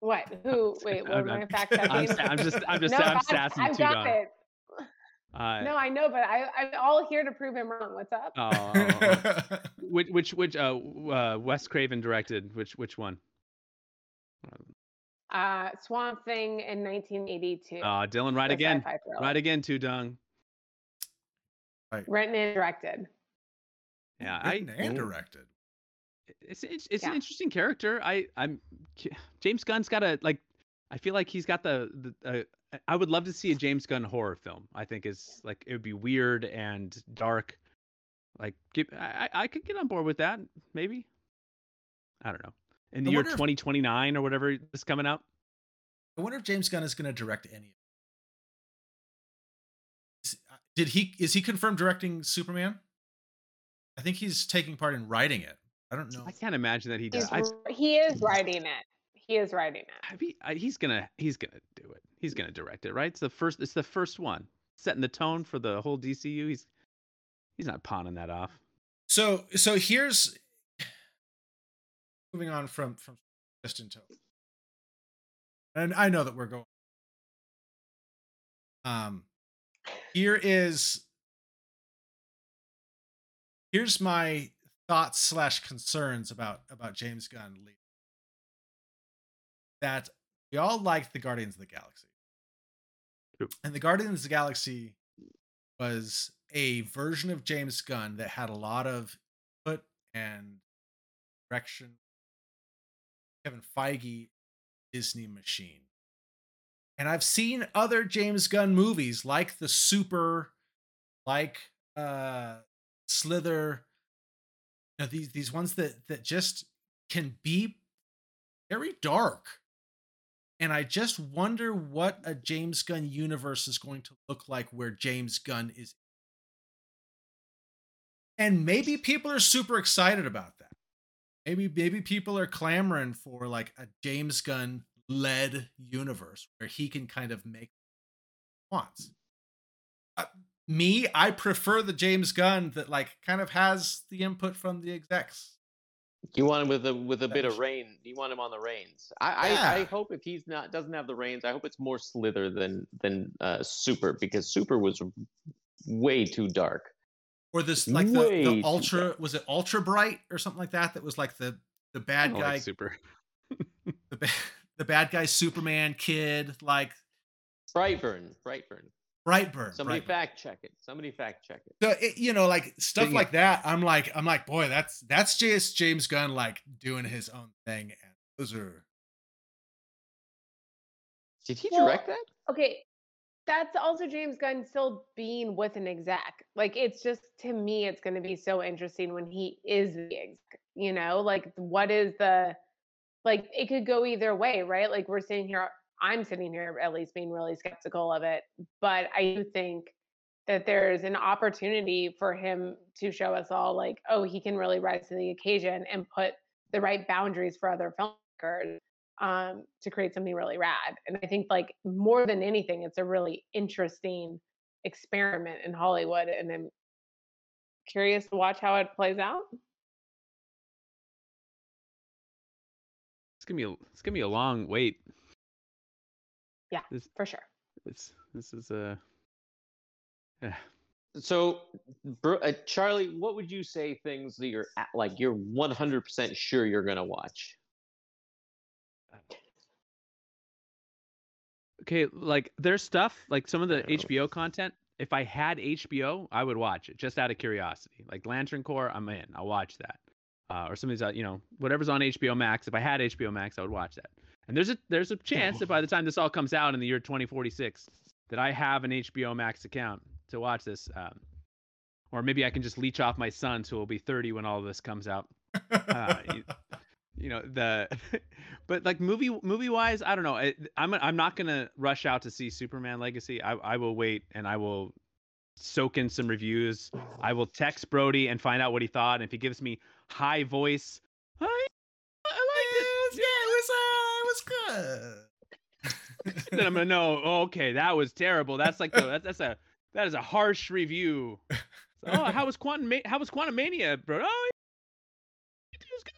What? Who? Wait, what I'm- am I fact checking? I'm, sa- I'm just I'm just no, I'm I've- sassy I've too, got Don. it. Uh, No, I know, but I, I'm all here to prove him wrong. What's up? oh, which which which uh, uh Wes Craven directed? Which which one? Uh, Swamp Thing in 1982. Uh, Dylan, right again, right again, too, Dung. Written and directed. Yeah, I Written and Mm. directed. it's it's, it's an interesting character. I I'm James Gunn's got a like. I feel like he's got the the. Uh, I would love to see a James Gunn horror film. I think is like it would be weird and dark. Like, give, I I I could get on board with that. Maybe. I don't know. In the year if- 2029 or whatever is coming out. I wonder if James Gunn is going to direct any. of uh, Did he? Is he confirmed directing Superman? I think he's taking part in writing it. I don't know. I can't imagine that he does. He's, I, r- he is writing it. He is writing it. I mean, I- he's gonna he's gonna do it. He's gonna direct it, right? It's the first. It's the first one, setting the tone for the whole DCU. He's he's not pawning that off. So so here's moving on from from distant tone. And I know that we're going. Um, here is here's my thoughts slash concerns about about James Gunn. That we all liked the Guardians of the Galaxy, And the Guardians of the Galaxy was a version of James Gunn that had a lot of input and direction. Kevin Feige, Disney machine. And I've seen other James Gunn movies like The Super, like uh Slither, you know, these these ones that that just can be very dark. And I just wonder what a James Gunn universe is going to look like where James Gunn is. And maybe people are super excited about that. Maybe maybe people are clamoring for like a James Gunn led universe where he can kind of make wants. Uh, me, I prefer the James Gunn that like kind of has the input from the execs. You want him with a with a bit of rain. You want him on the reins. I, I, I hope if he's not doesn't have the reins, I hope it's more Slither than than uh, Super because Super was way too dark. Or this like the, the ultra was it ultra bright or something like that that was like the the bad guy like super. the, ba- the bad guy Superman kid like Brightburn, Brightburn. Brightburn. Somebody Brightburn. fact check it. Somebody fact check it. So it, you know, like stuff Thing- like that. I'm like, I'm like, boy, that's that's just James Gunn like doing his own thing, and those are Did he Well, direct that? Okay, that's also James Gunn still being with an exec. Like it's just to me, it's going to be so interesting when he is the exec. You know, like what is the like? It could go either way, right? Like we're sitting here. I'm sitting here at least being really skeptical of it, but I do think that there's an opportunity for him to show us all like, oh, he can really rise to the occasion and put the right boundaries for other filmmakers um, to create something really rad. And I think like more than anything, it's a really interesting experiment in Hollywood, and I'm curious to watch how it plays out. It's gonna be a, it's gonna be a long wait. Yeah. This For sure. this this is a Yeah. So, bro, uh, Charlie, what would you say things that you're at, like you're 100% sure you're gonna watch? Okay, like there's stuff like some of the HBO content. If I had HBO, I would watch it just out of curiosity. Like Lantern Corps, I'm in. I'll watch that. Uh, or some of these, uh, you know, whatever's on HBO Max. If I had HBO Max, I would watch that. And there's a there's a chance that by the time this all comes out in the year 2046, that I have an HBO Max account to watch this. Um, or maybe I can just leech off my sons who will be 30 when all of this comes out. Uh, you, you know the, but like movie movie wise, I don't know. I, I'm I'm not gonna rush out to see Superman Legacy. I I will wait and I will soak in some reviews. I will text Brody and find out what he thought. And if he gives me high voice, hi, I liked it. yeah, it was, uh, it was good. then I'm gonna know. Oh, okay, that was terrible. That's like the, that's, that's a that is a harsh review. So, oh, how was Quantum Ma- How was Quantumania, bro? Oh, it was good.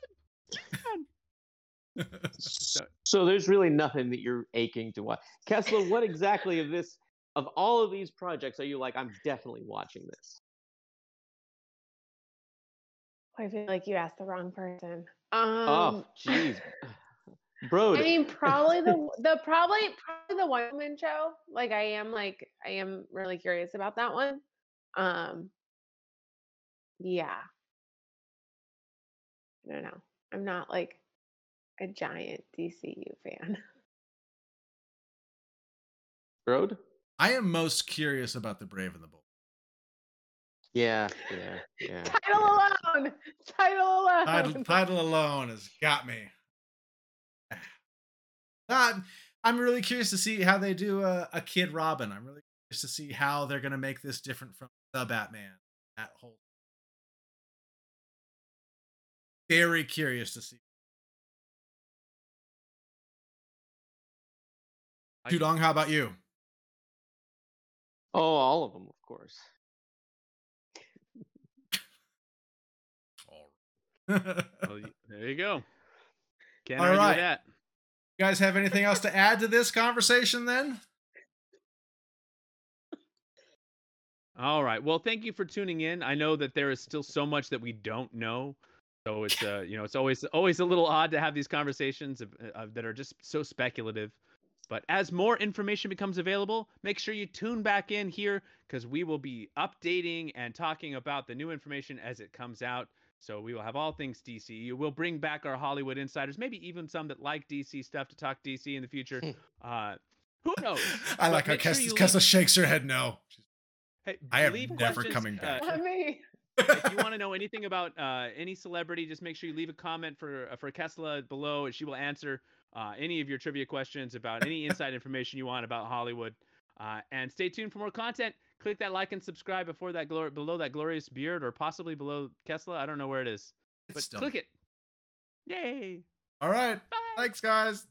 So, so there's really nothing that you're aching to watch. Kessler, what exactly of this, of all of these projects, are you like? I'm definitely watching this. I feel like you asked the wrong person. Um, oh, jeez, bro. I mean, probably the the probably probably the One Woman Show. Like, I am like I am really curious about that one. Um, yeah. I don't know. I'm not like a giant DCU fan. Road? I am most curious about the Brave and the Bold. Yeah, yeah, yeah. Title alone. Title alone. Title, title alone has got me. Uh, I'm really curious to see how they do a, a Kid Robin. I'm really curious to see how they're going to make this different from the Batman. That whole. Very curious to see. I- Tudong, how about you? Oh, all of them, of course. Well, there you go. Can't All argue right. that. You guys have anything else to add to this conversation then? All right. Well, thank you for tuning in. I know that there is still so much that we don't know. So it's uh, you know, it's always always a little odd to have these conversations of, uh, that are just so speculative. But as more information becomes available, make sure you tune back in here because we will be updating and talking about the new information as it comes out. So we will have all things DC. We'll bring back our Hollywood insiders, maybe even some that like DC stuff to talk DC in the future. uh, who knows? I But like how make sure Kessler, leave- shakes her head no. Hey, I am leave never coming back. uh, Let me. if you want to know anything about uh, any celebrity, just make sure you leave a comment for uh, for Kessler below, and she will answer uh, any of your trivia questions about any inside information you want about Hollywood. Uh, and stay tuned for more content. Click that like and subscribe before that glor- below that glorious beard, or possibly below Kessler. I don't know where it is, but still- click it. Yay! All right. Bye. Thanks, guys.